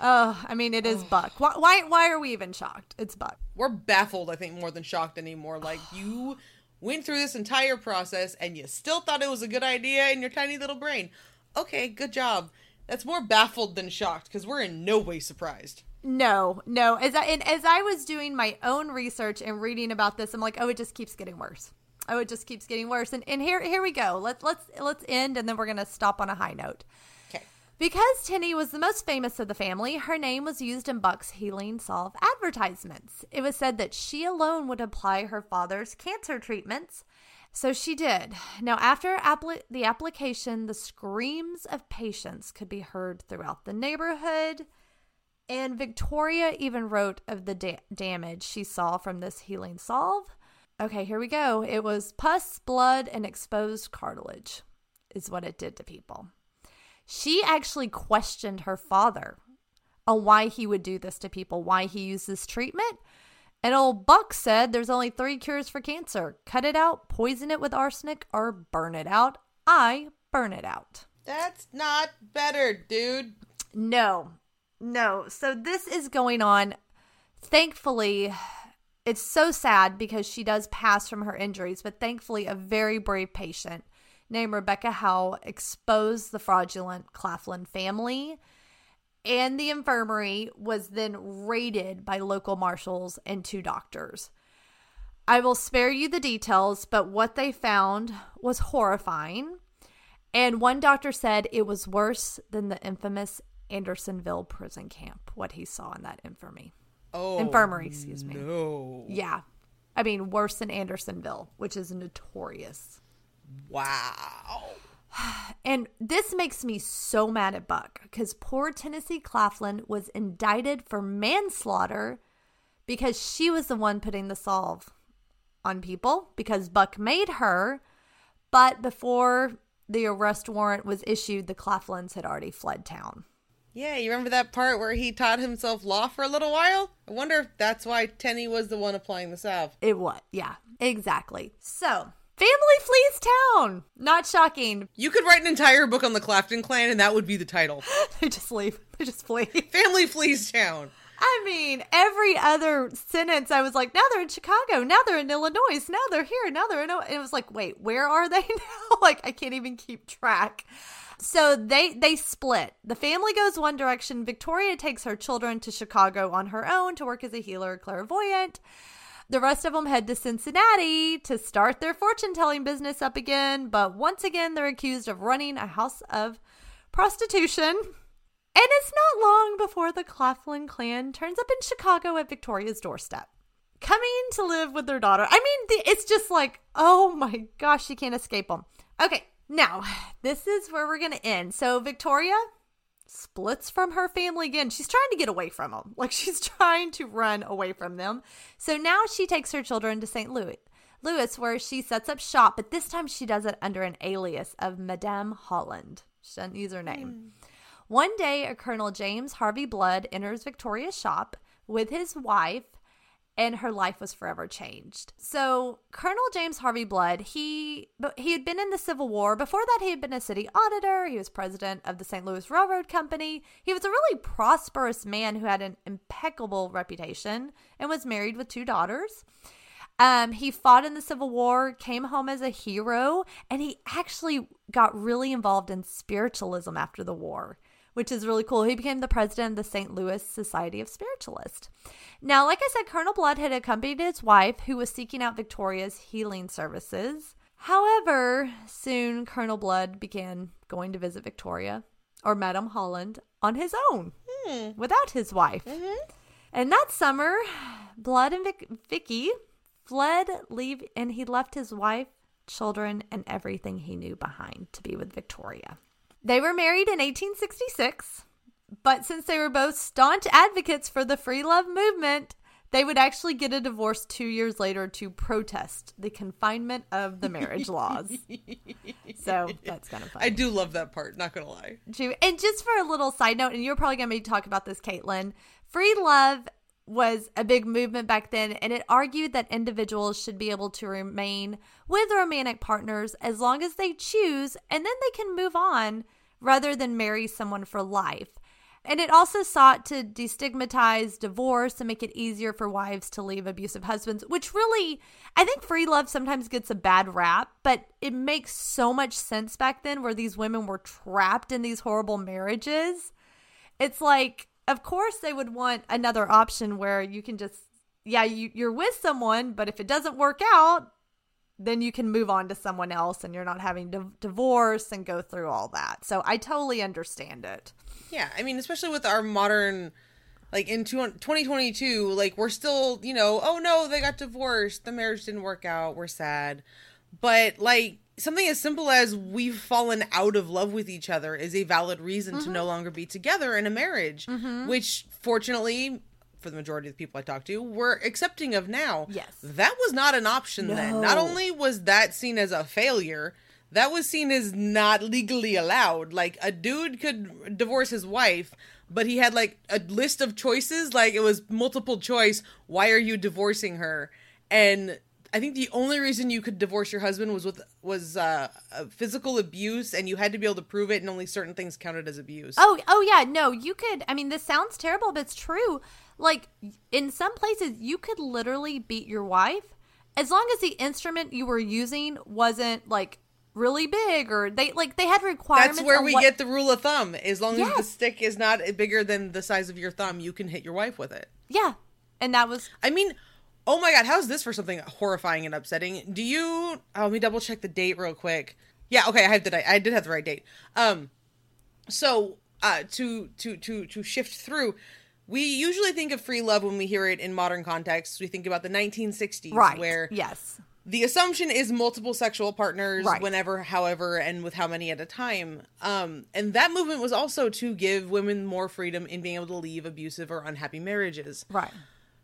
Oh, I mean, it is Buck. Why, why? Why are we even shocked? It's Buck. We're baffled, I think, more than shocked anymore. Like, you went through this entire process and you still thought it was a good idea in your tiny little brain. Okay, good job. That's more baffled than shocked because we're in no way surprised. No, no. As I and as I was doing my own research and reading about this, I'm like, oh, it just keeps getting worse. Oh, it just keeps getting worse. And and here here we go. Let's let's let's end, and then we're gonna stop on a high note. Because Tenny was the most famous of the family, her name was used in Buck's Healing Salve advertisements. It was said that she alone would apply her father's cancer treatments. So she did. Now, after appli- the application, the screams of patients could be heard throughout the neighborhood. And Victoria even wrote of the da- damage she saw from this healing salve. Okay, here we go. It was pus, blood, and exposed cartilage, is what it did to people. She actually questioned her father on why he would do this to people, why he used this treatment. And old Buck said there's only three cures for cancer cut it out, poison it with arsenic, or burn it out. I burn it out. That's not better, dude. No, no. So this is going on. Thankfully, it's so sad because she does pass from her injuries, but thankfully, a very brave patient named Rebecca Howe exposed the fraudulent Claflin family. And the infirmary was then raided by local marshals and two doctors. I will spare you the details, but what they found was horrifying. And one doctor said it was worse than the infamous Andersonville prison camp, what he saw in that infirmary. Oh, Infirmary, excuse me. No. Yeah. I mean, worse than Andersonville, which is notorious. Wow. And this makes me so mad at Buck because poor Tennessee Claflin was indicted for manslaughter because she was the one putting the salve on people because Buck made her. But before the arrest warrant was issued, the Claflins had already fled town. Yeah, you remember that part where he taught himself law for a little while? I wonder if that's why Tenny was the one applying the salve. It was, yeah, exactly. So, family flees town. Not shocking. You could write an entire book on the Claflin clan and that would be the title. They just leave. They just flee. Family flees town. I mean, every other sentence, I was like, now they're in Chicago, now they're in Illinois, now they're here, now they're in. And it was like, wait, where are they now? like, I can't even keep track. So they they split. The family goes one direction. Victoria takes her children to Chicago on her own to work as a healer clairvoyant. The rest of them head to Cincinnati to start their fortune telling business up again, but once again they're accused of running a house of prostitution. And it's not long before the Claflin clan turns up in Chicago at Victoria's doorstep, coming to live with their daughter. I mean, it's just like, oh my gosh, you can't escape them. Okay, now this is where we're going to end. So, Victoria splits from her family again. She's trying to get away from them. Like, she's trying to run away from them. So now she takes her children to St. Louis. Louis, where she sets up shop, but this time she does it under an alias of Madame Holland. She doesn't use her name. One day, a Colonel James Harvey Blood enters Victoria's shop with his wife, and her life was forever changed. So, Colonel James Harvey Blood, he he had been in the Civil War. Before that, he had been a city auditor. He was president of the St. Louis Railroad Company. He was a really prosperous man who had an impeccable reputation and was married with two daughters. Um, he fought in the Civil War, came home as a hero, and he actually got really involved in spiritualism after the war which is really cool. He became the president of the St. Louis Society of Spiritualists. Now, like I said, Colonel Blood had accompanied his wife, who was seeking out Victoria's healing services. However, soon Colonel Blood began going to visit Victoria or Madame Holland on his own hmm. without his wife. Mm-hmm. And that summer, Blood and Vic- Vicky fled, leave, and he left his wife, children, and everything he knew behind to be with Victoria. They were married in 1866, but since they were both staunch advocates for the free love movement, they would actually get a divorce two years later to protest the confinement of the marriage laws. So that's kind of fun. I do love that part, not gonna lie. And just for a little side note, and you're probably going to be talking about this, Caitlen, free love was a big movement back then, and it argued that individuals should be able to remain with romantic partners as long as they choose, and then they can move on rather than marry someone for life. And it also sought to destigmatize divorce and make it easier for wives to leave abusive husbands, which really, I think free love sometimes gets a bad rap, but it makes so much sense back then where these women were trapped in these horrible marriages. It's like, of course they would want another option where you can just yeah, you, you're with someone, but if it doesn't work out, then you can move on to someone else and you're not having to divorce and go through all that. So I totally understand it. Yeah, I mean, especially with our modern like in 2022 like we're still you know oh no they got divorced the marriage didn't work out we're sad but like something as simple as we've fallen out of love with each other is a valid reason mm-hmm. to no longer be together in a marriage mm-hmm. which fortunately for the majority of the people I talk to, were accepting of now. Yes. That was not an option no. then. Not only was that seen as a failure, that was seen as not legally allowed. Like a dude could divorce his wife, but he had like a list of choices, like it was multiple choice. Why are you divorcing her? And I think the only reason you could divorce your husband was with was uh, physical abuse, and you had to be able to prove it, and only certain things counted as abuse. Oh, oh yeah, no, you could. I mean, this sounds terrible, but it's true. Like in some places, you could literally beat your wife as long as the instrument you were using wasn't like really big or they like they had requirements. That's where we what... get the rule of thumb. As long yes. as the stick is not bigger than the size of your thumb, you can hit your wife with it. Yeah, and that was. I mean, oh my god, how's this for something horrifying and upsetting? Do you? Oh, let me double check the date real quick. Yeah, okay, I have the I did have the right date. Um, so uh, to to to to shift through we usually think of free love when we hear it in modern contexts. We think about the 1960s, right. where yes, the assumption is multiple sexual partners, right. whenever, however, and with how many at a time. Um, and that movement was also to give women more freedom in being able to leave abusive or unhappy marriages. Right.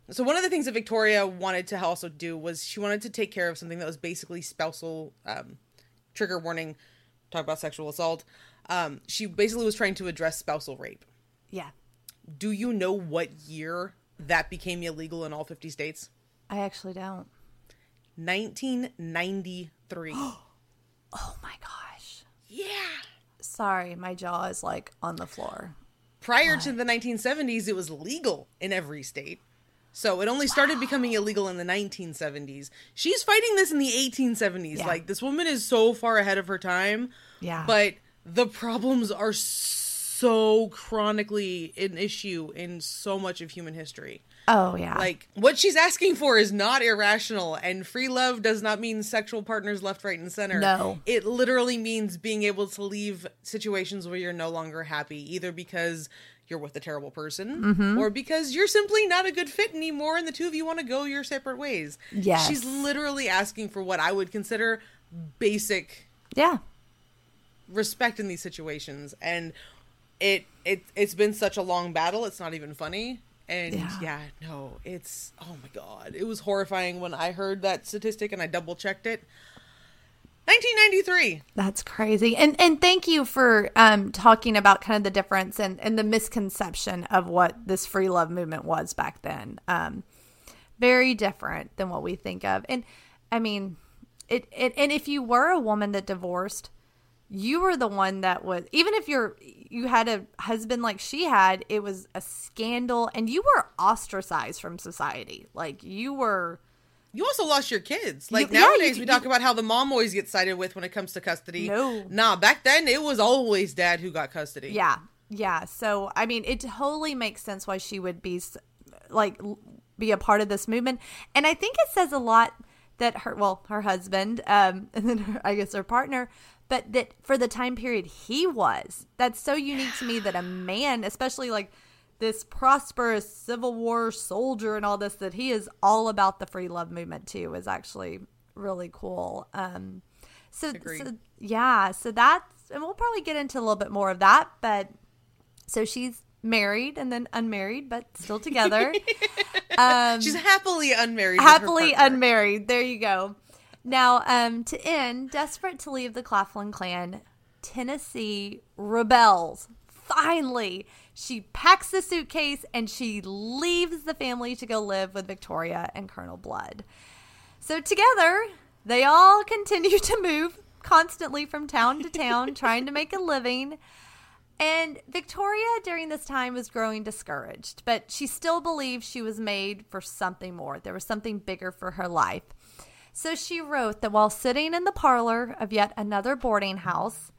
So one of the things that Victoria wanted to also do was she wanted to take care of something that was basically spousal um, trigger warning. Talk about sexual assault. Um, she basically was trying to address spousal rape. Yeah. Do you know what year that became illegal in all 50 states? I actually don't. 1993. oh my gosh. Yeah. Sorry, my jaw is like on the floor. Prior what? to the 1970s, it was legal in every state. So it only started wow. becoming illegal in the 1970s. She's fighting this in the 1870s. Yeah. Like this woman is so far ahead of her time. Yeah. But the problems are so so chronically an issue in so much of human history. Oh yeah. Like what she's asking for is not irrational and free love does not mean sexual partners left right and center. No. It literally means being able to leave situations where you're no longer happy either because you're with a terrible person mm-hmm. or because you're simply not a good fit anymore and the two of you want to go your separate ways. Yeah. She's literally asking for what I would consider basic Yeah. respect in these situations and it it it's been such a long battle. It's not even funny. And yeah. yeah. no, it's oh my god, it was horrifying when I heard that statistic and I double checked it. 1993. That's crazy. And and thank you for um talking about kind of the difference and and the misconception of what this free love movement was back then. Um very different than what we think of. And I mean, it, it and if you were a woman that divorced, you were the one that was even if you're you had a husband like she had it was a scandal and you were ostracized from society like you were you also lost your kids. Like you, nowadays yeah, you, we talk you, about how the mom always gets sided with when it comes to custody. No. Nah back then it was always dad who got custody. Yeah. Yeah. So i mean it totally makes sense why she would be like be a part of this movement. And i think it says a lot that her well her husband um and then her, i guess her partner but that for the time period he was. That's so unique to me that a man, especially like this prosperous Civil War soldier and all this, that he is all about the free love movement too, is actually really cool. Um, so, so yeah, so that's, and we'll probably get into a little bit more of that, but so she's married and then unmarried, but still together. um, she's happily unmarried. Happily unmarried. There you go. Now, um, to end, desperate to leave the Claflin clan, Tennessee rebels. Finally, she packs the suitcase and she leaves the family to go live with Victoria and Colonel Blood. So, together, they all continue to move constantly from town to town, trying to make a living. And Victoria during this time was growing discouraged, but she still believed she was made for something more. There was something bigger for her life. So she wrote that while sitting in the parlor of yet another boarding house,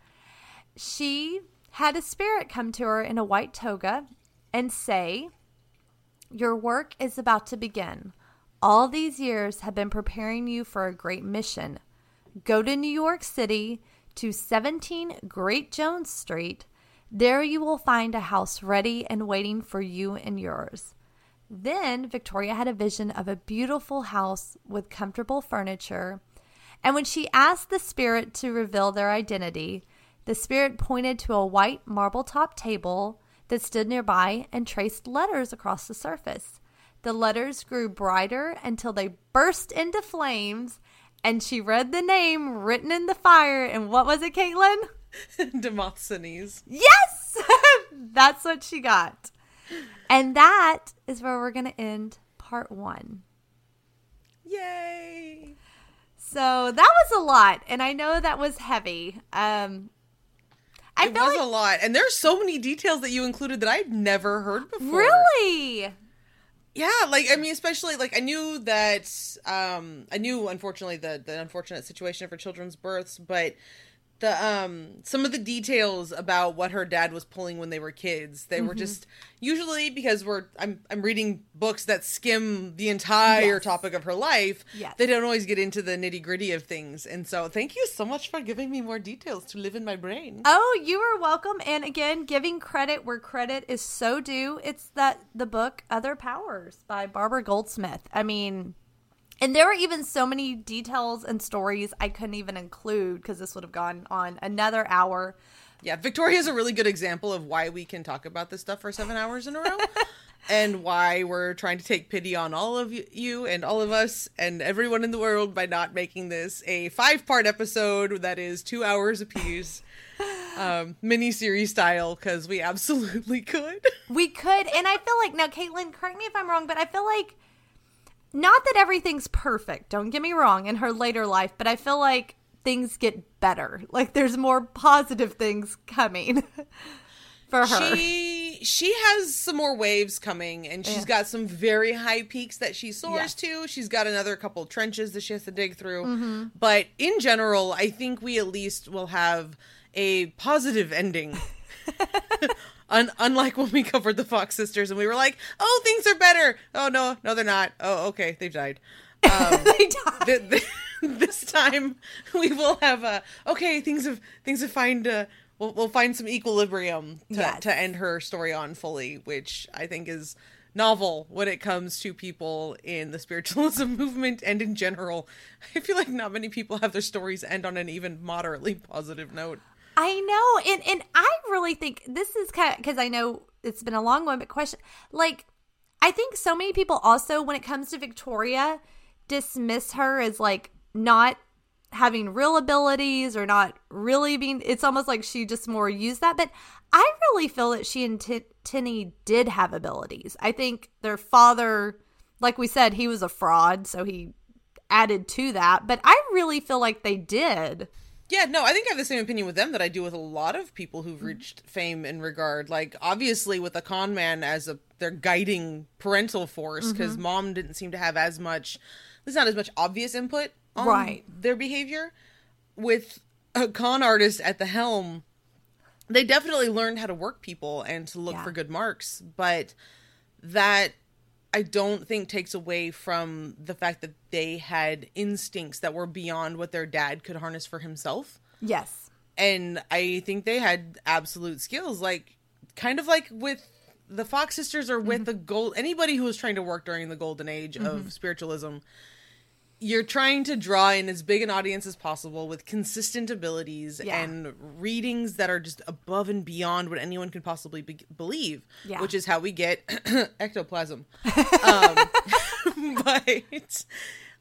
she had a spirit come to her in a white toga and say, Your work is about to begin. All these years have been preparing you for a great mission. Go to New York City to 17 Great Jones Street. There you will find a house ready and waiting for you and yours. Then Victoria had a vision of a beautiful house with comfortable furniture. And when she asked the spirit to reveal their identity, the spirit pointed to a white marble top table that stood nearby and traced letters across the surface. The letters grew brighter until they burst into flames, and she read the name written in the fire. And what was it, Caitlen? Demosthenes. Yes! That's what she got. And that is where we're going to end part one. Yay! So that was a lot, and I know that was heavy. Um, I it was like, a lot, and there's so many details that you included that I'd never heard before. Really? Yeah, like I mean, especially like I knew that um I knew unfortunately the the unfortunate situation for children's births, but the um some of the details about what her dad was pulling when they were kids they mm-hmm. were just usually because we're i'm i'm reading books that skim the entire yes. topic of her life yes. they don't always get into the nitty-gritty of things and so thank you so much for giving me more details to live in my brain oh you are welcome and again giving credit where credit is so due it's that the book other powers by barbara goldsmith i mean and there were even so many details and stories I couldn't even include because this would have gone on another hour. Yeah, Victoria is a really good example of why we can talk about this stuff for seven hours in a row. and why we're trying to take pity on all of you and all of us and everyone in the world by not making this a five part episode that is two hours apiece um, mini series style because we absolutely could. We could, and I feel like now, Caitlen, correct me if I'm wrong, but I feel like not that everything's perfect, don't get me wrong, in her later life, but I feel like things get better. Like there's more positive things coming for her. She she has some more waves coming and she's yeah. got some very high peaks that she soars to. She's got another couple trenches that she has to dig through. Mm-hmm. But in general, I think we at least will have a positive ending Un- unlike when we covered the Fox sisters and we were like, "Oh, things are better." Oh no, no, they're not. Oh, okay, they've died. Um, they died. Th- th- this time we will have a okay. Things have things have find uh, we'll we'll find some equilibrium to yes. to end her story on fully, which I think is novel when it comes to people in the spiritualism movement and in general. I feel like not many people have their stories end on an even moderately positive note. I know, and and I really think this is kind of because I know it's been a long one, but question like I think so many people also when it comes to Victoria dismiss her as like not having real abilities or not really being it's almost like she just more used that but i really feel that she and T- Tennie did have abilities. I think their father like we said he was a fraud so he added to that but i really feel like they did yeah, no, I think I have the same opinion with them that I do with a lot of people who've reached fame in regard. Like, obviously, with a con man as a their guiding parental force, because mm-hmm. mom didn't seem to have as much, there's not as much obvious input on right. their behavior. With a con artist at the helm, they definitely learned how to work people and to look yeah. for good marks, but that I don't think takes away from the fact that they had instincts that were beyond what their dad could harness for himself. Yes. And I think they had absolute skills like kind of like with the Fox sisters or with mm-hmm. the gold anybody who was trying to work during the golden age mm-hmm. of spiritualism you're trying to draw in as big an audience as possible with consistent abilities yeah. and readings that are just above and beyond what anyone could possibly be- believe, yeah. which is how we get ectoplasm. um, but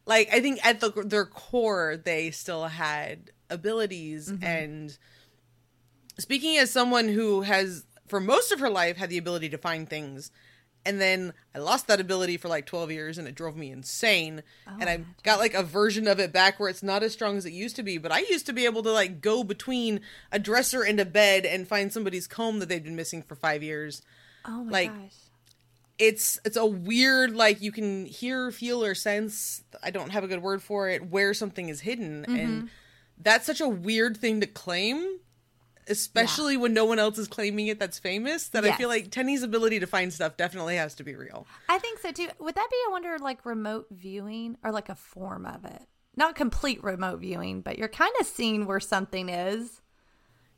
like, I think at the, their core, they still had abilities. Mm-hmm. And speaking as someone who has, for most of her life, had the ability to find things and then I lost that ability for like 12 years and it drove me insane. Oh, and I got like a version of it back where it's not as strong as it used to be, but I used to be able to like go between a dresser and a bed and find somebody's comb that they've been missing for 5 years. Oh my like, gosh. It's it's a weird like you can hear, feel or sense, I don't have a good word for it, where something is hidden mm-hmm. and that's such a weird thing to claim especially yeah. when no one else is claiming it that's famous. That yes. I feel like Tennie's ability to find stuff definitely has to be real. I think so too. Would that be, I wonder, like remote viewing or like a form of it? Not complete remote viewing, but you're kind of seeing where something is.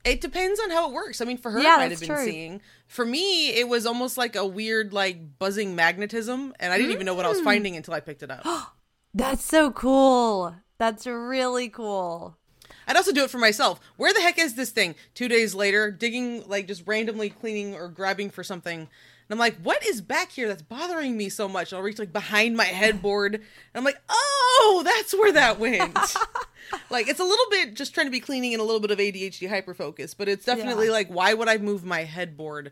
It depends on how it works. I mean, for her, yeah, it might have been true. seeing. For me, it was almost like a weird, like buzzing magnetism, and I didn't mm. even know what I was mm. finding until I picked it up. That's so cool. That's really cool. I'd also do it for myself. Where the heck is this thing? Two days later, digging, like just randomly cleaning or grabbing for something. And I'm like, what is back here that's bothering me so much? And I'll reach like behind my headboard. And I'm like, oh, that's where that went. like it's a little bit just trying to be cleaning and a little bit of ADHD hyperfocus, but it's definitely yeah. like, why would I move my headboard?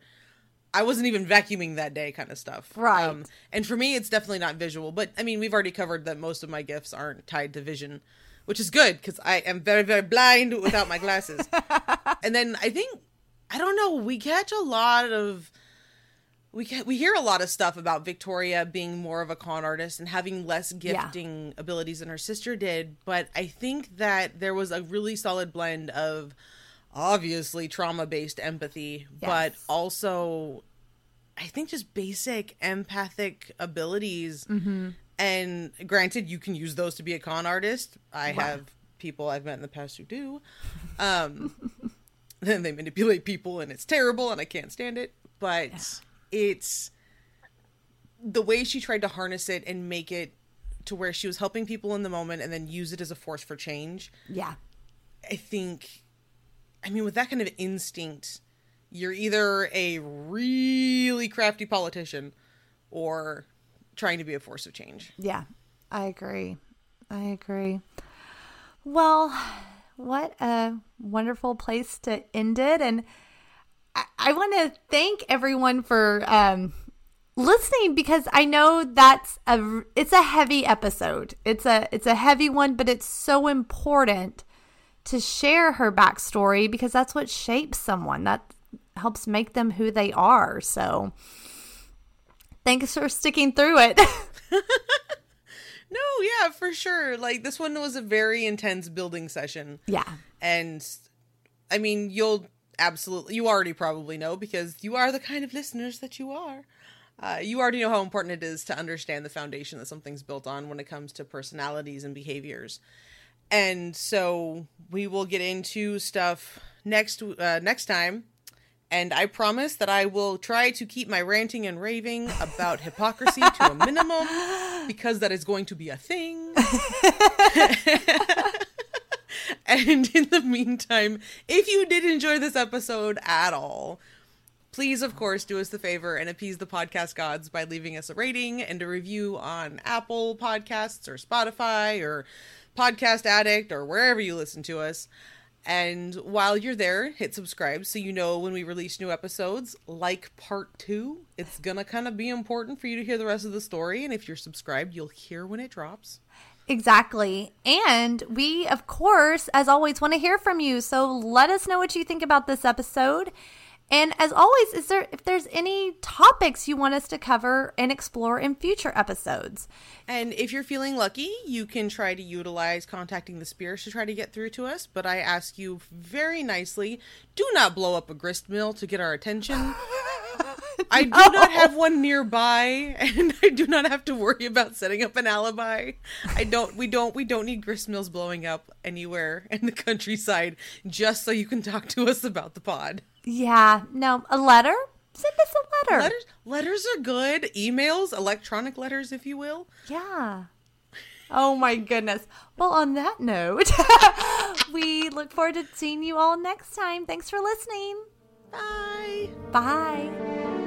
I wasn't even vacuuming that day, kind of stuff. Right. Um, and for me, it's definitely not visual. But I mean, we've already covered that most of my gifts aren't tied to vision which is good because I am very, very blind without my glasses. and then I think, I don't know, we catch a lot of. We, we hear a lot of stuff about Victoria being more of a con artist and having less gifting yeah. abilities than her sister did, but I think that there was a really solid blend of obviously trauma based empathy, yes. but also I think just basic empathic abilities mm-hmm. And granted, you can use those to be a con artist. I wow. have people I've met in the past who do. Um, then they manipulate people, and it's terrible, and I can't stand it. But yeah. it's the way she tried to harness it and make it to where she was helping people in the moment, and then use it as a force for change. Yeah, I think. I mean, with that kind of instinct, you're either a really crafty politician or trying to be a force of change. Yeah, I agree. I agree. Well, what a wonderful place to end it. And I, I want to thank everyone for um, listening because I know that's a it's a heavy episode. It's a it's a heavy one, but it's so important to share her backstory because that's what shapes someone. That helps make them who they are. So thanks for sticking through it. no, yeah, for sure. Like this one was a very intense building session. Yeah. And I mean, you'll absolutely you already probably know because you are the kind of listeners that you are. Uh, you already know how important it is to understand the foundation that something's built on when it comes to personalities and behaviors. And so we will get into stuff next uh, next time and I promise that I will try to keep my ranting and raving about hypocrisy to a minimum because that is going to be a thing. and in the meantime, if you did enjoy this episode at all, please, of course, do us the favor and appease the podcast gods by leaving us a rating and a review on Apple Podcasts or Spotify or Podcast Addict or wherever you listen to us. And while you're there, hit subscribe so you know when we release new episodes. Like part two, it's gonna kind of be important for you to hear the rest of the story. And if you're subscribed, you'll hear when it drops. Exactly. And we, of course, as always, want to hear from you. So let us know what you think about this episode. And as always, is there if there's any topics you want us to cover and explore in future episodes? And if you're feeling lucky, you can try to utilize contacting the spirits to try to get through to us. But I ask you very nicely, do not blow up a grist mill to get our attention. I do not have one nearby, and I do not have to worry about setting up an alibi. I don't. We don't. We don't need grist mills blowing up anywhere in the countryside just so you can talk to us about the pod. Yeah, no, a letter? Send us a letter. Letters, letters are good. Emails, electronic letters, if you will. Yeah. Oh my goodness. Well, on that note, we look forward to seeing you all next time. Thanks for listening. Bye. Bye.